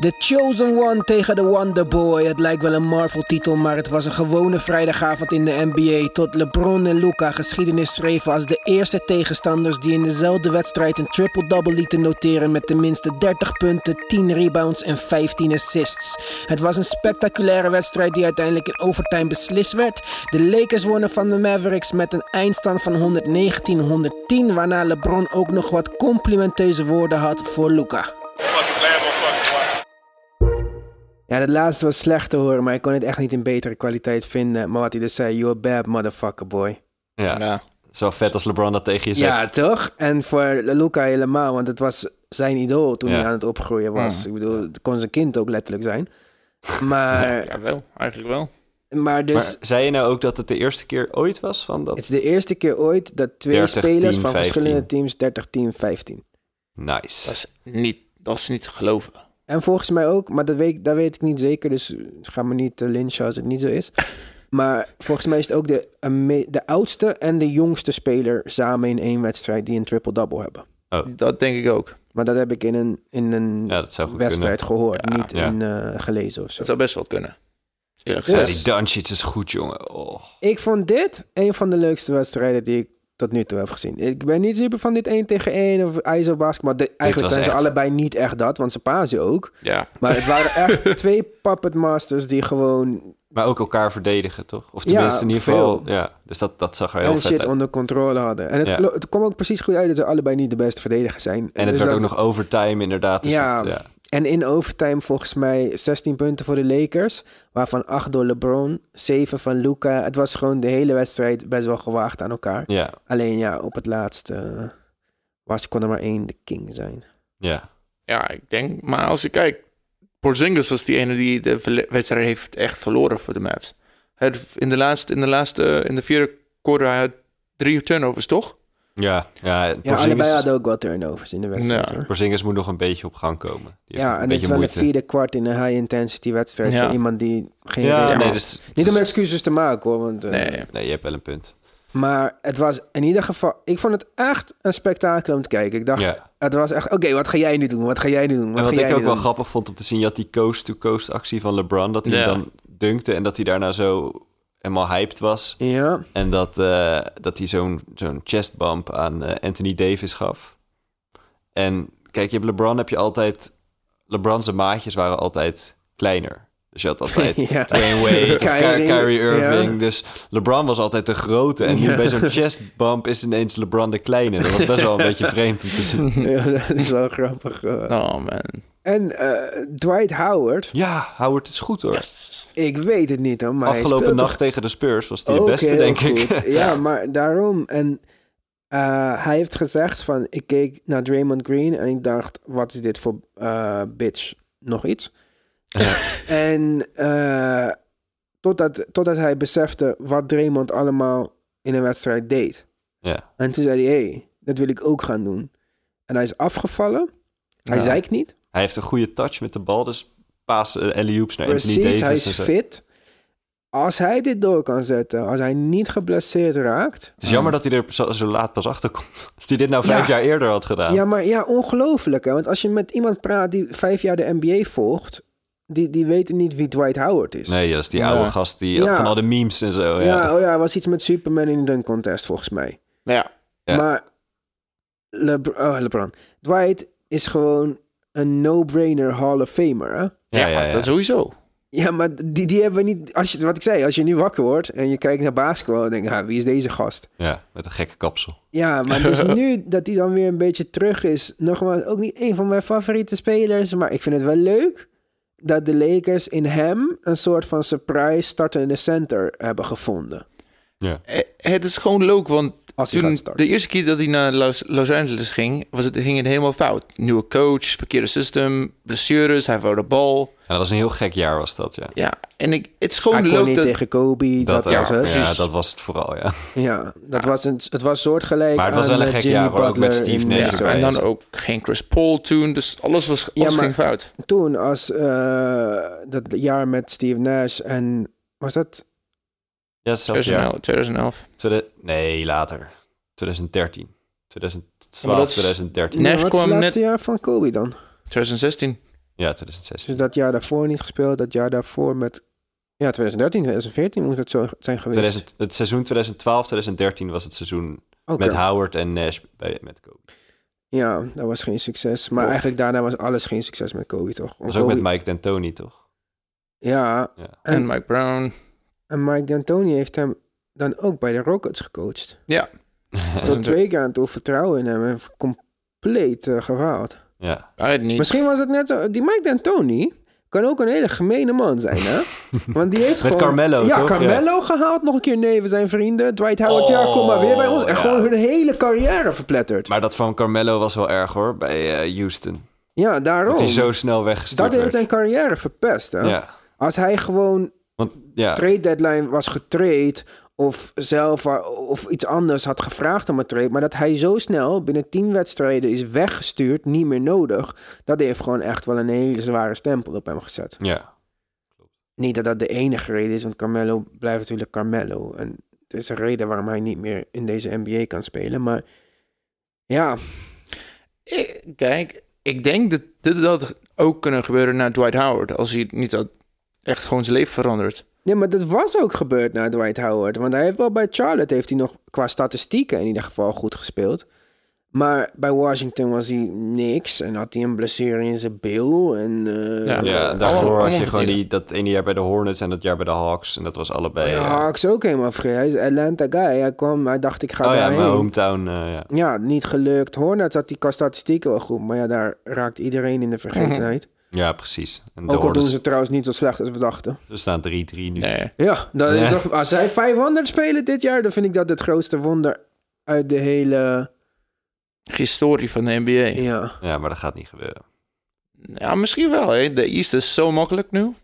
The Chosen One tegen The Wonderboy. Het lijkt wel een Marvel-titel, maar het was een gewone vrijdagavond in de NBA. Tot LeBron en Luca geschiedenis schreven als de eerste tegenstanders die in dezelfde wedstrijd een triple-double lieten noteren met tenminste 30 punten, 10 rebounds en 15 assists. Het was een spectaculaire wedstrijd die uiteindelijk in overtime beslist werd. De Lakers wonnen van de Mavericks met een eindstand van 119-110, waarna LeBron ook nog wat complimenteuze woorden had voor Luca. Ja, dat laatste was slecht te horen, maar ik kon het echt niet in betere kwaliteit vinden. Maar wat hij dus zei, you're a bad motherfucker, boy. Ja, wel vet als LeBron dat tegen je zegt. Ja, toch? En voor Luca helemaal, want het was zijn idool toen Ja. hij aan het opgroeien was. Mm. Ik bedoel, het kon zijn kind ook letterlijk zijn. Maar, Ja, wel. Eigenlijk wel. maar dus, Maar zei je nou ook dat het de eerste keer ooit was van dat? het is de eerste keer ooit dat twee 30, spelers 10, van 15. verschillende teams 30, 10, 15. Nice. Dat is niet, dat is niet te geloven. En volgens mij ook, maar dat weet, dat weet ik niet zeker, dus ga me niet uh, lynchen als het niet zo is. Maar volgens mij is het ook de, de oudste en de jongste speler samen in één wedstrijd die een triple-double hebben. Dat denk ik ook. Maar dat heb ik in een, in een Ja, wedstrijd gehoord, Ja, niet ja. in, eh, gelezen of zo. Dat zou best wel kunnen. Eerlijk Dus- Ja, die Doncic is goed, jongen. Oh. Ik vond dit een van de leukste wedstrijden die ik tot nu toe heb gezien. Ik ben niet super van dit 1 tegen 1 of ISO basketbal. De- Eigenlijk zijn ze allebei niet echt dat, want ze pasen ook. Ja. Maar het waren echt twee puppet masters die gewoon Maar ook elkaar verdedigen, toch? Of Ja, tenminste, in ieder geval... veel. Ja, dus dat, dat zag er heel en vet shit uit. onder controle hadden. En het, Ja. kwam ook precies goed uit dat ze allebei niet de beste verdedigers zijn. En het Dus werd dat- ook nog overtime, inderdaad. Dus ja, dat, ja. En in overtime volgens mij 16 punten voor de Lakers. Waarvan 8 door LeBron, 7 van Luca. Het was gewoon de hele wedstrijd best wel gewaagd aan elkaar. Ja. Alleen ja, op het laatste eh, was, kon er maar één de king zijn. Ja. Ja, ik denk... Maar als je kijkt... Porzingis was die ene die de wedstrijd heeft echt verloren voor de Mavs. Hij had in de laatste... In de, laatste, in de vierde quarter hij had drie turnovers, toch? Ja, ja, Ja, Porzingis- allebei hadden ook wat turnovers in de wedstrijd. hoor. Porzingis moet nog een beetje op gang komen. Die Ja, en het is wel moeite. een vierde kwart in een high-intensity wedstrijd Ja. voor iemand die geen Ja, idee nee, dus- Niet om excuses te maken hoor, want... eh, Nee, nee, je hebt wel een punt. Maar het was in ieder geval... Ik vond het echt een spektakel om te kijken. Ik dacht, Ja. het was echt... Oké, wat ga jij nu doen? Wat ga jij nu doen? Wat En ga wat jij ik ook wel grappig vond om te zien, je had die coast-to-coast actie van LeBron, dat hij Ja. dan dunkte en dat hij daarna zo helemaal hyped was. Ja. En dat, eh, dat hij zo'n zo'n chestbump aan eh, Anthony Davis gaf. En kijk, je hebt LeBron heb je altijd... LeBron's maatjes waren altijd kleiner. Dus je had altijd Ja. Dwayne Wade of Kyrie, Irving. ja. Dus LeBron was altijd de grote. En nu Ja. bij zo'n chestbump is ineens LeBron de kleine. Dat was best wel een beetje vreemd om te zien. Ja, dat is wel grappig. eh. Oh man. En eh, Dwight Howard... Ja, Howard is goed hoor. Ik weet het niet hoor, maar Afgelopen nacht tegen de Spurs was hij de beste, denk ik. Ja, maar daarom. En eh, hij heeft gezegd van... Ik keek naar Draymond Green en ik dacht... Wat is dit voor eh, bitch? Nog iets? en eh, totdat, totdat hij besefte wat Draymond allemaal in een wedstrijd deed. Ja. En toen zei hij, hey, dat wil ik ook gaan doen. En hij is afgevallen. Hij Ja. zei ik niet. Hij heeft een goede touch met de bal, dus paas uh, alley-oops naar Anthony Precies, Davis. hij en is fit. Als hij dit door kan zetten, als hij niet geblesseerd raakt... Het is jammer dat hij er zo, zo laat pas achter komt. Als hij dit nou vijf Ja. jaar eerder had gedaan. Ja, maar ja, ongelooflijk. Hè? Want als je met iemand praat die vijf jaar de NBA volgt... Die, die weten niet wie Dwight Howard is. Nee, dat is die Ja. oude gast die Ja. van al de memes en zo. Ja, Ja. oh ja, was iets met Superman in de dunk contest volgens mij. Ja. Ja. Maar Lebr oh, LeBron. Dwight is gewoon een no-brainer Hall of Famer. Hè? Ja, ja, ja. Dat sowieso. Ja, maar die, die hebben we niet... Als je, wat ik zei, als je nu wakker wordt en je kijkt naar basketbal... dan denk je, ah, wie is deze gast? Ja, met een gekke kapsel. Ja, maar dus nu dat hij dan weer een beetje terug is... nogmaals, ook niet een van mijn favoriete spelers... maar ik vind het wel leuk dat de Lakers in hem... een soort van surprise startende center hebben gevonden. Ja. Eh, Het is gewoon leuk, want Als hij toen gaat starten. de eerste keer dat hij naar Los, Los Angeles ging, was het, ging het helemaal fout. Nieuwe coach, verkeerde system, blessures, hij wou de bal. Ja, dat was een heel gek jaar was dat, ja. Ja, en ik, het is gewoon Hij kon leuk niet dat... tegen Kobe, dat, Dat, was ja, het. ja, dat was het vooral, ja. Ja, dat was een, het was soortgelijk Maar het was wel een gek Jimmy jaar, ook met Steve Nash en dan ook geen Chris Paul toen, dus alles, was, alles maar- ging fout. Toen, als eh, dat jaar met Steve Nash en... Was dat... Ja, hetzelfde jaar. 2011. 2011. Tweede- Nee, later. 2013. 2012, Maar dat is- 2013. Nash wat is kwam het laatste net- jaar van Kobe dan? 2016. Ja, 2016. Dus dat jaar daarvoor niet gespeeld, dat jaar daarvoor met... Ja, 2013, 2014 moet het zo zijn geweest. 2000 het seizoen 2012, 2013 was het seizoen met Howard en Nash bij, met Kobe. Ja, dat was geen succes. Maar eigenlijk daarna was alles geen succes met Kobe, toch? Dat was Kobe- ook met Mike D'Antoni, toch? Ja, Ja. En en, Mike Brown. En Mike D'Antoni heeft hem dan ook bij de Rockets gecoacht. Ja. Dus tot twee keer aan toe vertrouwen in hem en compleet eh, gefaald. ja. Niet. Misschien was het net zo... Die Mike D'Antoni kan ook een hele gemene man zijn, hè? Want die heeft Met gewoon... Carmelo, ja, toch? Carmelo gehaald nog een keer neven zijn vrienden. Dwight Howard, ja, kom maar weer bij ons. En Oh, ja. gewoon hun hele carrière verpletterd. Maar dat van Carmelo was wel erg hoor, bij eh, Houston. ja, daarom. Dat hij zo snel weggestuurd Dat heeft werd. zijn carrière verpest, hè? Ja, Als hij gewoon want ja, trade deadline was getrade of zelf of iets anders had gevraagd om een trade, maar dat hij zo snel binnen tien wedstrijden is weggestuurd, niet meer nodig, dat heeft gewoon echt wel een hele zware stempel op hem gezet. ja. Niet dat dat de enige reden is, want Carmelo blijft natuurlijk Carmelo. En er is een reden waarom hij niet meer in deze NBA kan spelen. Maar ja, Ik- Kijk, ik denk dat dit had ook kunnen gebeuren naar Dwight Howard. Als hij niet had echt gewoon zijn leven veranderd. nee, maar dat was ook gebeurd na Dwight Howard. Want hij heeft wel bij Charlotte heeft hij nog qua statistieken in ieder geval goed gespeeld. Maar bij Washington was hij niks. En had hij een blessure in zijn bil. En, eh, Ja, allemaal- daarvoor had je gewoon die, dat ene jaar bij de Hornets en dat jaar bij de Hawks. En dat was allebei... Ja, eh, Hawks ook helemaal vrij. Hij is een Atlanta guy. Hij kwam, hij dacht ik ga oh ja, daarheen. mijn hometown. eh, ja. Ja, niet gelukt. Hornets had die qua statistieken wel goed. Maar ja, daar raakt iedereen in de vergetenheid. ja, precies. En Ook al doen Hornets, ze trouwens niet zo slecht als we dachten. ze staan 3-3 nu. Nee. Ja, dat is toch, als zij 500 spelen dit jaar, dan vind ik dat het grootste wonder uit de hele... Historie van de NBA. Ja, Ja, maar dat gaat niet gebeuren. Ja, misschien wel. Hè. De East is zo makkelijk nu.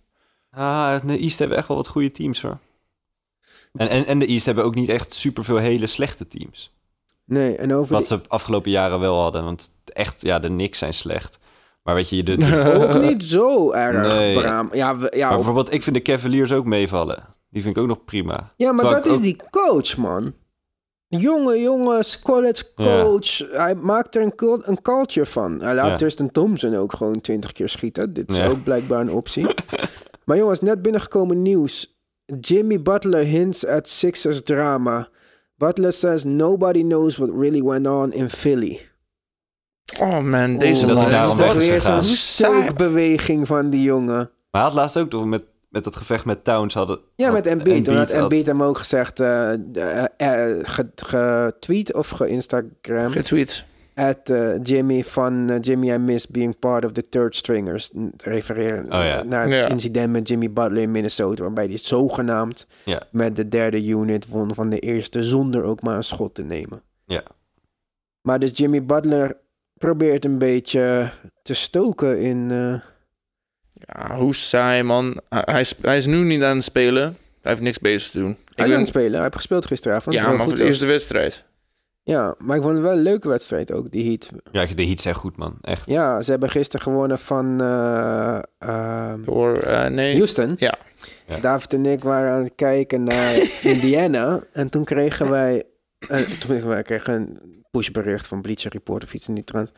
Ah, de East hebben echt wel wat goede teams hoor. En, en, en de East hebben ook niet echt superveel hele slechte teams. nee. En over Wat die- ze afgelopen jaren wel hadden. Want echt, ja, de Knicks zijn slecht. Maar weet je, de, ook niet zo erg, Nee. Bram. Ja, we- ja, maar bijvoorbeeld, ik vind de Cavaliers ook meevallen. Die vind ik ook nog prima. ja maar Terwijl dat is ook- die coach, man. Jonge jongens, college coach. Hij maakt er een, cul- een culture van. Hij laat Ja. Tristan Thompson ook gewoon 20 keer schieten. Dit is Ja. ook blijkbaar een optie. maar jongens, net binnengekomen nieuws. Jimmy Butler hints at Sixers drama. Butler says nobody knows what really went on in Philly. Oh man, deze dat hij man daarom is weg is weer gegaan. zo'n steekbeweging van die jongen. Maar hij had laatst ook toch met, met dat gevecht met Towns hadden... Ja, had met Embiid. Toen had Embiid hem ook gezegd, eh, eh, eh, ge- getweet of geïnstagram. Getweet. At Jimmy van Jimmy I miss being part of the third stringers. Refereren Oh ja. naar het Ja. incident met Jimmy Butler in Minnesota. Waarbij hij zogenaamd Ja. met de derde unit won van de eerste. Zonder ook maar een schot te nemen. Ja. Maar dus Jimmy Butler probeert een beetje te stoken in... eh, Ja, hoe saai man. Hij, hij is, hij is nu niet aan het spelen. Hij heeft niks bezig te doen. hij Ik is aan het spelen. Hij heeft gespeeld gisteravond. ja, Wel maar voor de eerste wedstrijd. Ja, maar ik vond het wel een leuke wedstrijd ook, die Heat. Ja, de Heat zijn goed, man. Echt. Ja, ze hebben gisteren gewonnen van eh, ehm, Door, eh, nee. Houston. Ja. Ja. David en ik waren aan het kijken naar Indiana. En toen kregen wij... eh, toen wij kregen een pushbericht van Bleacher Report of iets in die trant.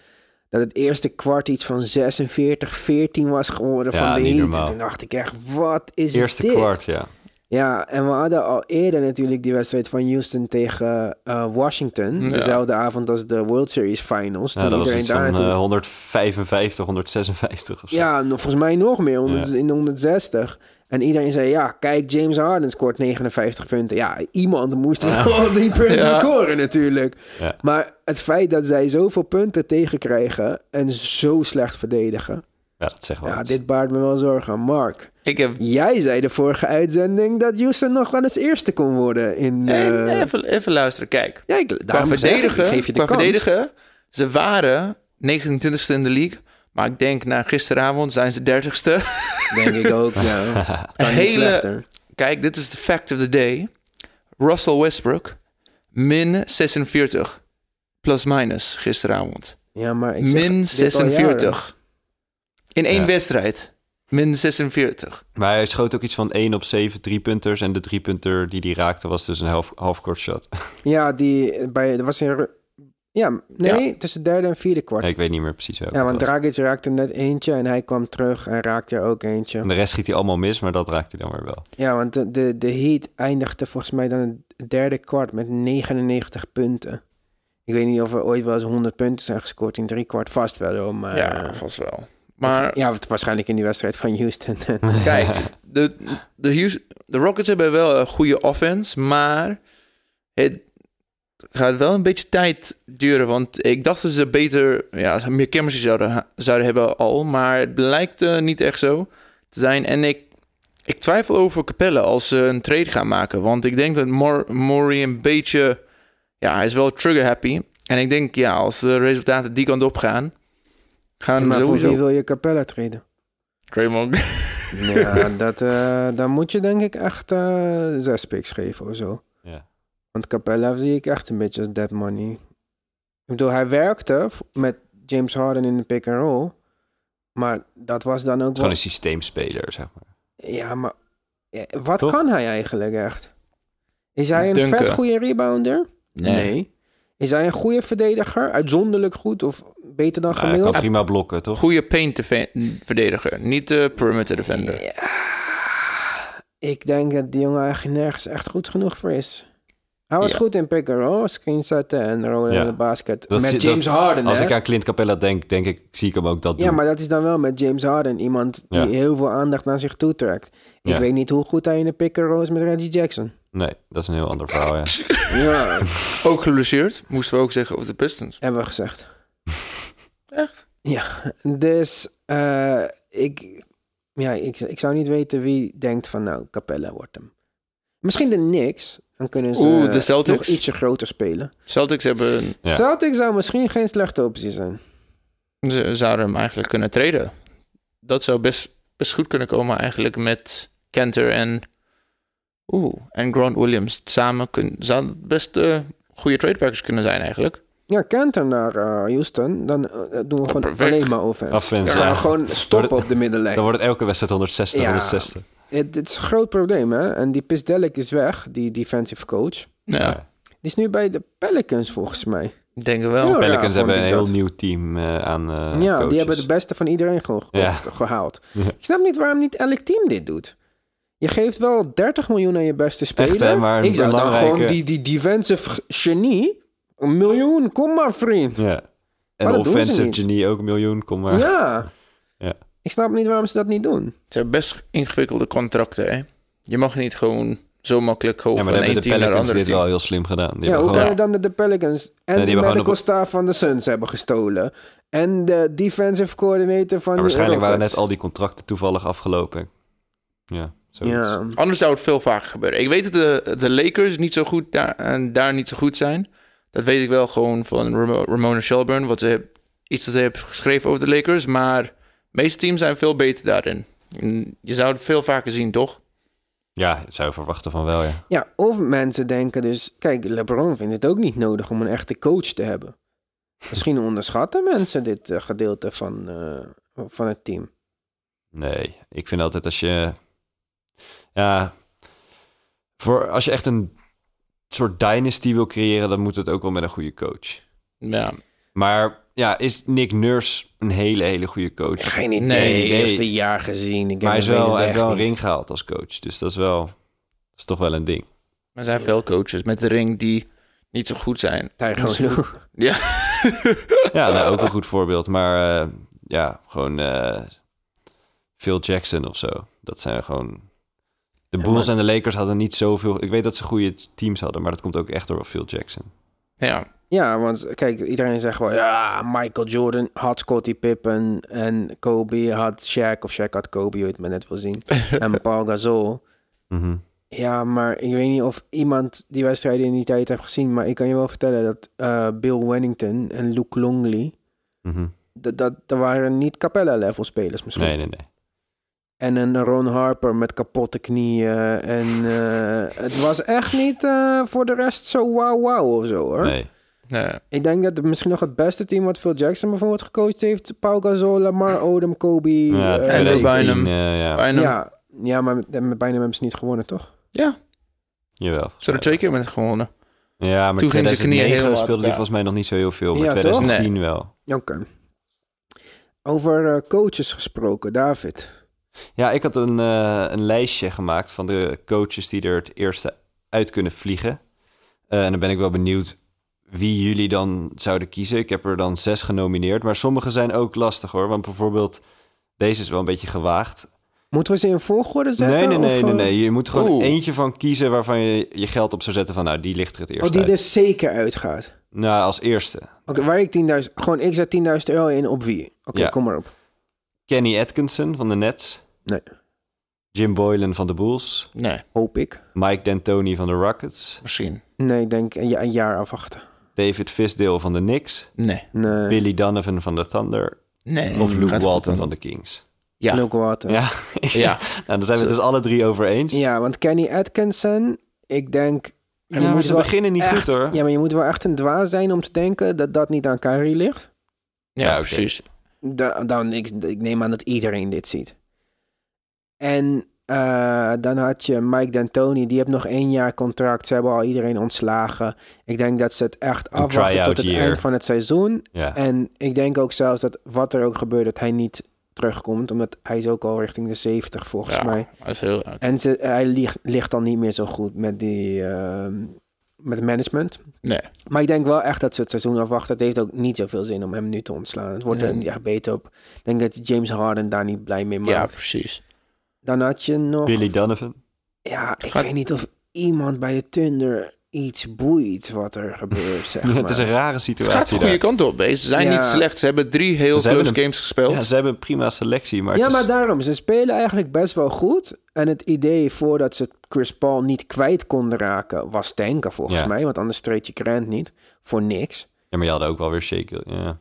Dat het eerste kwart iets van 46-14 was geworden Ja, van de niet Heat. normaal. En toen dacht ik echt, wat is Eerste dit? kwart, ja. Ja, en we hadden al eerder natuurlijk die wedstrijd van Houston tegen eh, Washington. Ja. Dezelfde avond als de World Series Finals. ja toen dat was iedereen daar van naartoe eh, 155, 156 of zo. Ja, nog- volgens mij nog meer, 100 Ja. in de 160. En iedereen zei, ja, kijk, James Harden scoort 59 punten. Ja, iemand moest wel die punten Ja. scoren natuurlijk. Ja. Maar het feit dat zij zoveel punten tegenkrijgen en zo slecht verdedigen... Ja, dat wel Ja, dit baart me wel zorgen. Mark, Ik heb... jij zei de vorige uitzending dat Houston nog wel eens eerste kon worden in... Nee, eh, nee, even, even luisteren, kijk. ja, ik, Qua zeg verdedigen, ik geef je de qua kans. verdedigen, ze waren 29ste in de league. Maar ik denk na gisteravond zijn ze 30ste. Denk ik ook, ja. Kan niet Hele- slechter. Kijk, dit is de fact of the day. Russell Westbrook, min 46. Plus minus gisteravond. Ja, maar ik zeg Min dit al jaren. 46. In één Ja. wedstrijd. Min 46. Maar hij schoot ook iets van 1 op 7 driepunters. En de driepunter die hij raakte was dus een half, half-court shot. Ja, die bij, er was een... ru- Ja, nee, tussen derde en vierde kwart. Ja, ik weet niet meer precies welke Ja, want. Dragic raakte net eentje en hij kwam terug en raakte er ook eentje. En de rest schiet hij allemaal mis, maar dat raakt hij dan weer wel. Ja, want de, de, de Heat eindigde volgens mij dan het derde kwart met 99 punten. Ik weet niet of er ooit wel eens 100 punten zijn gescoord in drie kwart. Vast wel, hoor, maar... Ja, vast wel. Maar Ja, waarschijnlijk in die wedstrijd van Houston. kijk, de, de, Houston- de Rockets hebben wel een goede offense. Maar het gaat wel een beetje tijd duren. Want ik dacht dat ze beter, ja, meer chemistry zouden, zouden hebben al. Maar het blijkt eh, niet echt zo te zijn. En ik, ik twijfel over Capelle als ze een trade gaan maken. Want ik denk dat Mor Maury een beetje... Ja, hij is wel trigger happy. En ik denk, ja, als de resultaten die kant op gaan... Gaan we maar voor sowieso... wie wil je Capella treden? Draymond. Ja, dat, eh, dan moet je denk ik echt eh, zes picks geven of zo. Ja. Want Capella zie ik echt een beetje als dead money. Ik bedoel, hij werkte met James Harden in de pick and roll. Maar dat was dan ook Gewoon wel... een systeemspeler, zeg maar. Ja, maar wat Toch? kan hij eigenlijk echt? Is hij een Dunken. vet goede rebounder? Nee. Is hij een goede verdediger? Uitzonderlijk goed of beter dan Nou, hij gemiddeld? kan prima blokken, toch? Goede paint verdediger, niet de perimeter defender. Ja. Ik denk dat die jongen eigenlijk nergens echt goed genoeg voor is. Hij was Ja. goed in pick and roll, screen zetten en rollen Ja. in de basket. Dat met zie- James dat- Harden, Als hè? ik aan Clint Capella denk, denk ik, zie ik hem ook dat Ja, doen. maar dat is dan wel met James Harden. Iemand die Ja. heel veel aandacht naar zich toe trekt. Ik Ja. weet niet hoe goed hij in de pick and roll is met Reggie Jackson. Nee, dat is een heel ander verhaal, ja. Ja, Ook geluceerd, moesten we ook zeggen over de Pistons. hebben we gezegd. Echt? Ja, dus eh, ik, ja, ik, ik zou niet weten wie denkt van nou, Capella wordt hem. Misschien de Knicks. Dan kunnen ze Oeh, de Celtics? nog ietsje groter spelen. Celtics hebben, Ja. Celtics zou misschien geen slechte optie zijn. ze zouden hem eigenlijk kunnen traden. Dat zou best, best goed kunnen komen eigenlijk met Kenter en, oeh, en Grant Williams. Samen kun, zou het best eh, goede tradebackers kunnen zijn eigenlijk. Ja, Kanter naar eh, Houston. Dan eh, doen we gewoon Perfect. alleen maar offense. Offense, ja. gewoon stoppen op de middenlijn. Dan wordt het elke wedstrijd 160, Ja. 160. Het, het is een groot probleem, hè? En die Pisdelic is weg, die defensive coach. Ja, Die is nu bij de Pelicans, volgens mij. ik denk wel. Ja. Pelicans hebben een heel dat. nieuw team eh, aan eh ja, coaches. die hebben de beste van iedereen gewoon ge- Ja. gehaald. Ja. Ik snap niet waarom niet elk team dit doet. Je geeft wel 30 miljoen aan je beste speler. Echt, hè, maar een ik zou dan gewoon die, die defensive genie... Een miljoen, kom maar vriend. Ja. En offensive genie ook een miljoen, kom maar. Ja. Ja. Ik snap niet waarom ze dat niet doen. Het zijn best ingewikkelde contracten, hè. Je mag niet gewoon zo makkelijk Ja, gewoon maar van één team naar ander dit team. wel heel slim gedaan. Die ja, hoe kan je dan de, de Pelicans en die de medical op- staff van de Suns hebben gestolen? En de defensive coordinator van Ja, de waarschijnlijk waren net al die contracten toevallig afgelopen. Ja, zoiets. Ja, Anders zou het veel vaker gebeuren. Ik weet dat de, de Lakers niet zo goed daar, en daar niet zo goed zijn. Dat weet ik wel gewoon van Ramo- Ramona Shelburne, wat ze iets dat hij heeft geschreven over de Lakers. Maar meeste teams zijn veel beter daarin. En Je zou het veel vaker zien, toch? Ja, ik zou verwachten van wel, ja. Ja, of mensen denken dus... Kijk, LeBron vindt het ook niet nodig om een echte coach te hebben. Misschien onderschatten mensen dit eh, gedeelte van, eh, van het team. Nee, ik vind altijd als je... Ja, voor, als je echt een soort dynasty wil creëren... dan moet het ook wel met een goede coach. Ja, Maar ja, is Nick Nurse een hele, hele goede coach? Geen idee. Nee, het nee. eerste jaar gezien. Ik Maar hij, is wel, het hij heeft echt wel een ring gehaald als coach. Dus dat is wel... Dat is toch wel een ding. er zijn veel coaches met de ring die niet zo goed zijn. Lue. Ja, Ja, nou, ook een goed voorbeeld. Maar eh, ja, gewoon eh, Phil Jackson of zo. Dat zijn gewoon... De Bulls en de Lakers hadden niet zoveel... Ik weet dat ze goede teams hadden, maar dat komt ook echt door Phil Jackson. ja. Ja, want kijk, iedereen zegt wel... Ja, Michael Jordan had Scottie Pippen en Kobe had Shaq... of Shaq had Kobe, hoe je het maar net wil zien. en Paul Gasol. Mhm. Ja, maar ik weet niet of iemand die wedstrijden in die tijd heeft gezien... maar ik kan je wel vertellen dat eh, Bill Wennington en Luke Longley... Mhm. dat, dat, dat waren niet Capella-level spelers misschien. Nee, nee, nee. En een Ron Harper met kapotte knieën. En eh, het was echt niet eh, voor de rest zo wauw wauw of zo hoor. nee. Ja. Ik denk dat het misschien nog het beste team wat Phil Jackson bijvoorbeeld gecoacht heeft. Paul Gasol, Lamar Odom, Kobe. Ja, 2010, Bynum. eh, ja. Ja, ja, maar met, hebben ze niet gewonnen toch? ja, Jawel. ze hebben twee keer met gewonnen. Ja, maar Toen ging zijn knieën 2009 helemaal speelde uit volgens mij nog niet zo heel veel. Maar Ja, toch? 2010 wel. Oké. Over eh, coaches gesproken, David. Ja, ik had een, eh, een lijstje gemaakt van de coaches die er het eerste uit kunnen vliegen. Eh, en dan ben ik wel benieuwd wie jullie dan zouden kiezen. Ik heb er dan zes genomineerd, maar sommige zijn ook lastig hoor. Want bijvoorbeeld, deze is wel een beetje gewaagd. Moeten we ze in volgorde zetten? Nee, nee, nee, of, nee, eh, nee. Je moet gewoon Oeh. eentje van kiezen waarvan je je geld op zou zetten van... nou, die ligt er het eerst Oh, die uit. er zeker uitgaat. Nou, als eerste. Oké, waar ik 10.000... Gewoon, ik zet 10.000 euro in op wie? Oké, Ja. kom maar op. Kenny Atkinson van de Nets. Nee. Jim Boylan van de Bulls. Nee, Hoop ik. Mike D'Antoni van de Rockets. misschien. Nee, ik denk een, ja- een jaar afwachten. David Fisdale van de Knicks. Nee. Nee. Billy Donovan van de Thunder. Nee. Of Luke Gaat Walton van de Kings. Ja. Luke Walton. Ja, Ja. nou, daar zijn we het dus alle drie over eens. Ja, want Kenny Atkinson, ik denk... Ja, maar ze beginnen niet echt- goed hoor. Ja, maar je moet wel echt een dwaas zijn om te denken dat dat niet aan Kyrie ligt. Ja, Ja, precies. Da- dan, ik, ik neem aan dat iedereen dit ziet. En eh, dan had je Mike D'Antoni, die heeft nog één jaar contract. Ze hebben al iedereen ontslagen. Ik denk dat ze het echt Een afwachten tot het year. eind van het seizoen. Ja. En ik denk ook zelfs dat wat er ook gebeurt, dat hij niet terugkomt. Omdat hij is ook al richting de 70 volgens Ja, mij. is heel oud. En ze, hij ligt, ligt dan niet meer zo goed met die, ehm, met management. Nee. Maar ik denk wel echt dat ze het seizoen afwachten. Het heeft ook niet zoveel zin om hem nu te ontslaan. Het wordt er Nee. niet echt beter op. Ik denk dat James Harden daar niet blij mee Ja, maakt. precies. Dan had je nog... Billy Donovan. Ja, ik weet niet of iemand bij de Thunder iets boeit wat er gebeurt, zeg maar. het is een rare Het situatie gaat de goede daar. kant op. Ze zijn Ja. niet slecht. Ze hebben drie heel Ze close een- games gespeeld. Ja, ze hebben een prima selectie, maar ja, het is... maar daarom. Ze spelen eigenlijk best wel goed. En het idee voordat ze Chris Paul niet kwijt konden raken... was tanken volgens Ja. mij. Want anders treed je Grant niet. Voor niks. Ja, maar je had ook wel weer Shake. Ja.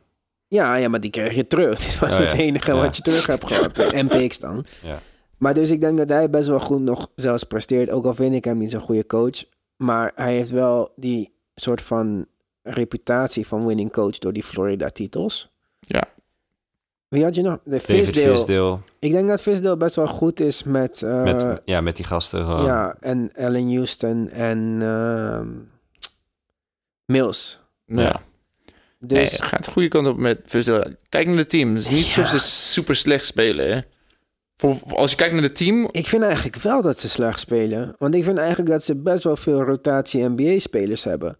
Ja, ja, maar die kreeg je terug. Dit was Oh, het enige Ja. wat je terug hebt gehad. De MPX dan. Ja. Maar dus ik denk dat hij best wel goed nog zelfs presteert. Ook al vind ik hem niet zo'n goede coach. Maar hij heeft wel die soort van reputatie van winning coach door die Florida titels. Ja. Wie had je nog? De. Fisdale. Ik denk dat Fisdale best wel goed is met... eh, Met, ja, met die gasten. gewoon. ja, en Allen Houston en ehm, Mills. Ja. Dus Nee, het gaat de goede kant op met Fisdale. Kijk naar het team. Het is niet Ja. zo ze super slecht spelen. Hè. Voor, als je kijkt naar het team... ik vind eigenlijk wel dat ze slecht spelen. Want ik vind eigenlijk dat ze best wel veel rotatie NBA-spelers hebben.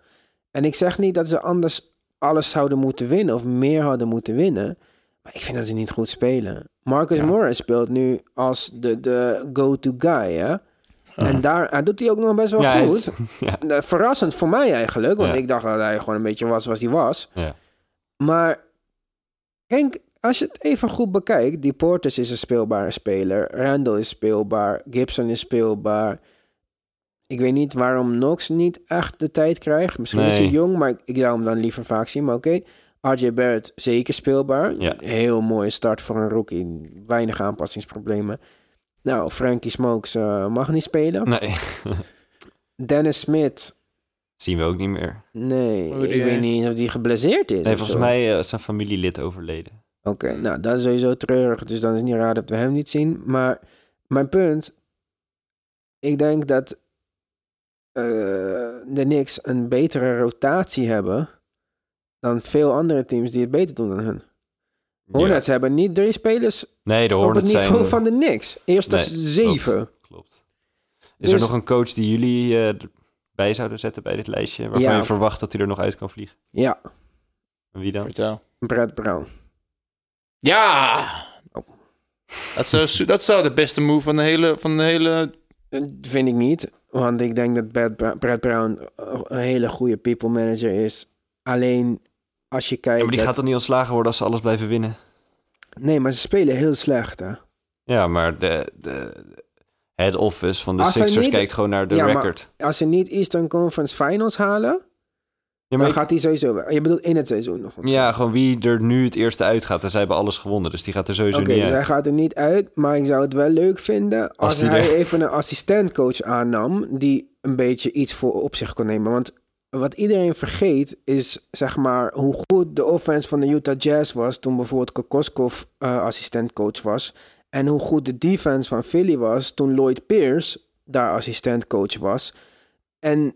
En ik zeg niet dat ze anders alles zouden moeten winnen of meer hadden moeten winnen. Maar ik vind dat ze niet goed spelen. Marcus Morris speelt nu als de, de go-to guy, hè? En daar hij doet hij ook nog best wel Ja, goed. is- ja. Nou, Verrassend voor mij eigenlijk, want Ja. ik dacht dat hij gewoon een beetje was zoals hij was. Ja. Maar kijk, als je het even goed bekijkt, die Portis is een speelbare speler, Randall is speelbaar, Gibson is speelbaar. Ik weet niet waarom Knox niet echt de tijd krijgt. Misschien is hij jong, maar ik, ik zou hem dan liever vaak zien. Maar oké, RJ Barrett zeker speelbaar. Ja. Heel mooie start voor een rookie. Weinig aanpassingsproblemen. Nou, Frankie Smokes eh, mag niet spelen. Nee, Dennis Smith, zien we ook niet meer. nee, Oh, ik weet niet of die geblesseerd is. Nee, volgens zo. mij eh, is zijn familielid overleden. Oké, nou dat is sowieso treurig. Dus dan is het niet raar dat we hem niet zien. Maar mijn punt, ik denk dat eh, de Knicks een betere rotatie hebben dan veel andere teams die het beter doen dan hun. Hornets hebben niet drie spelers Nee, de op het Hornets niveau zijn... van de Knicks. Eerst Nee, zeven. Klopt. klopt. Is er Dus- nog een coach die jullie eh, bij zouden zetten bij dit lijstje? Waarvan Ja. je verwacht dat hij er nog uit kan vliegen? Ja, En wie dan? Vertel. Brad Brown. Ja! Dat zou, su- dat zou de beste move van de hele... Van de hele Dat vind ik niet. Want ik denk dat Brad, Bra- Brad Brown eh, een hele goede people manager is. Alleen als je kijkt... Ja, maar die dat- gaat toch niet ontslagen worden als ze alles blijven winnen? Nee, maar ze spelen heel slecht, hè? Ja, maar de, de head office van de Als Sixers niet- kijkt gewoon naar de Ja, maar record. Als ze niet Eastern Conference Finals halen, Ja, maar dan ik- gaat hij sowieso... Je bedoelt in het seizoen nog. ja, gewoon wie er nu het eerste uitgaat. En zij hebben alles gewonnen, dus die gaat er sowieso niet dus hij uit. gaat er niet uit, maar ik zou het wel leuk vinden als, hij er- even een assistentcoach aannam die een beetje iets voor op zich kon nemen. Want wat iedereen vergeet is, zeg maar, hoe goed de offense van de Utah Jazz was toen bijvoorbeeld Kokoskov eh assistentcoach was. En hoe goed de defense van Philly was toen Lloyd Pierce daar assistentcoach was. En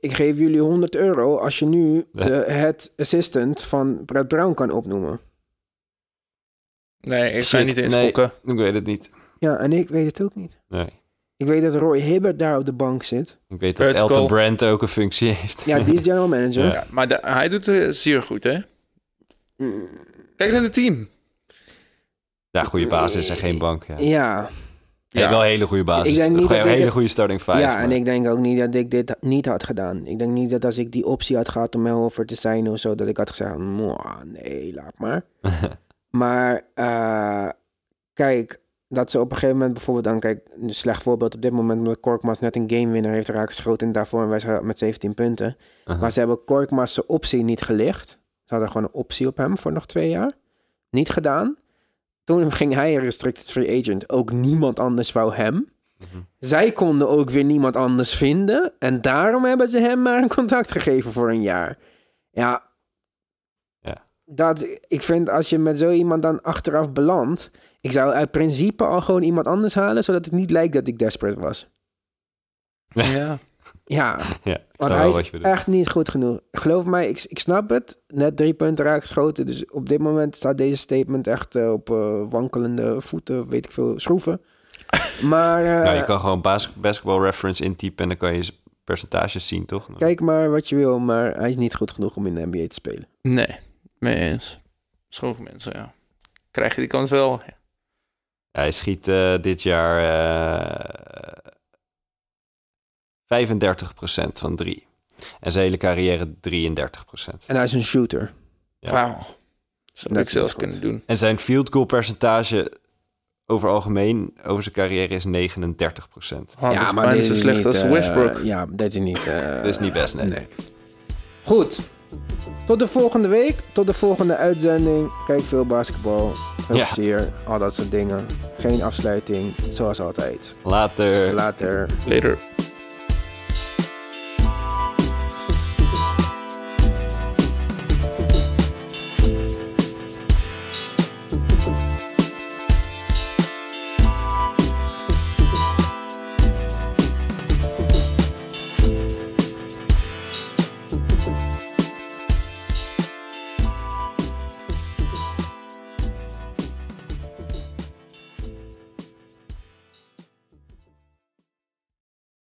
ik- geef jullie 100 euro als je nu de head assistant van Brad Brown kan opnoemen. Nee, ik ga Shit, niet eens nee. Ik weet het niet. Ja, en ik weet het ook niet. Nee. Ik weet dat Roy Hibbert daar op de bank zit. Ik weet dat Vertical. Elton Brand ook een functie heeft. Ja, die is general manager. Ja. Ja, maar de- hij doet het zeer goed, hè? Mm, Kijk naar het team. Ja, goede basis en geen bank. Ja. Ja, Ja, wel een hele goede basis. Ik denk niet Gewoon dat een hele goede starting five. ja en maar- ik denk ook niet dat ik dit niet had gedaan. Ik denk niet dat als ik die optie had gehad om over te zijn of zo, dat ik had gezegd, "Mwah, nee, laat maar. maar eh, kijk, dat ze op een gegeven moment bijvoorbeeld dan, kijk, een slecht voorbeeld op dit moment, omdat Korkmaz net een gamewinner heeft raakgeschoten en daarvoor een wedstrijd met 17 punten. Uh-huh. Maar ze hebben Korkmaz zijn optie niet gelicht. Ze hadden gewoon een optie op hem voor nog twee jaar. Niet gedaan. Toen ging hij een restricted free agent. Ook niemand anders wou hem. Zij konden ook weer niemand anders vinden. En daarom hebben ze hem maar een contract gegeven voor een jaar. Ja. Ja. Dat, ik vind als je met zo iemand dan achteraf belandt. Ik zou uit principe al gewoon iemand anders halen. Zodat het niet lijkt dat ik desperate was. Ja. Ja, Ja, ik want hij wel is wat je bedoelt. echt niet goed genoeg. Geloof mij, ik, ik snap het. Net drie punten raak geschoten. Dus op dit moment staat deze statement echt eh, op eh, wankelende voeten, weet ik veel, schroeven. Maar eh, Nou, je kan gewoon bas basketball reference intypen en dan kan je percentages zien, toch? Kijk maar wat je wil, maar hij is niet goed genoeg om in de NBA te spelen. Nee, mee eens. Sommige mensen, ja. Krijg je die kans wel. Hij schiet eh, dit jaar eh 35% van drie. En zijn hele carrière 33%. En hij is een shooter. Ja. Wauw. Zou Dat ik zelfs kunnen doen. En zijn field goal percentage over algemeen, over zijn carrière is 39%. Oh, dat is zo slecht niet, als eh, Westbrook. ja, dat is niet... eh, Dat is niet best, nee. nee. Goed. Tot de volgende week. Tot de volgende uitzending. Kijk veel basketbal. Veel Ja. plezier. Al dat soort dingen. Geen afsluiting. Zoals altijd. Later. Later. Later.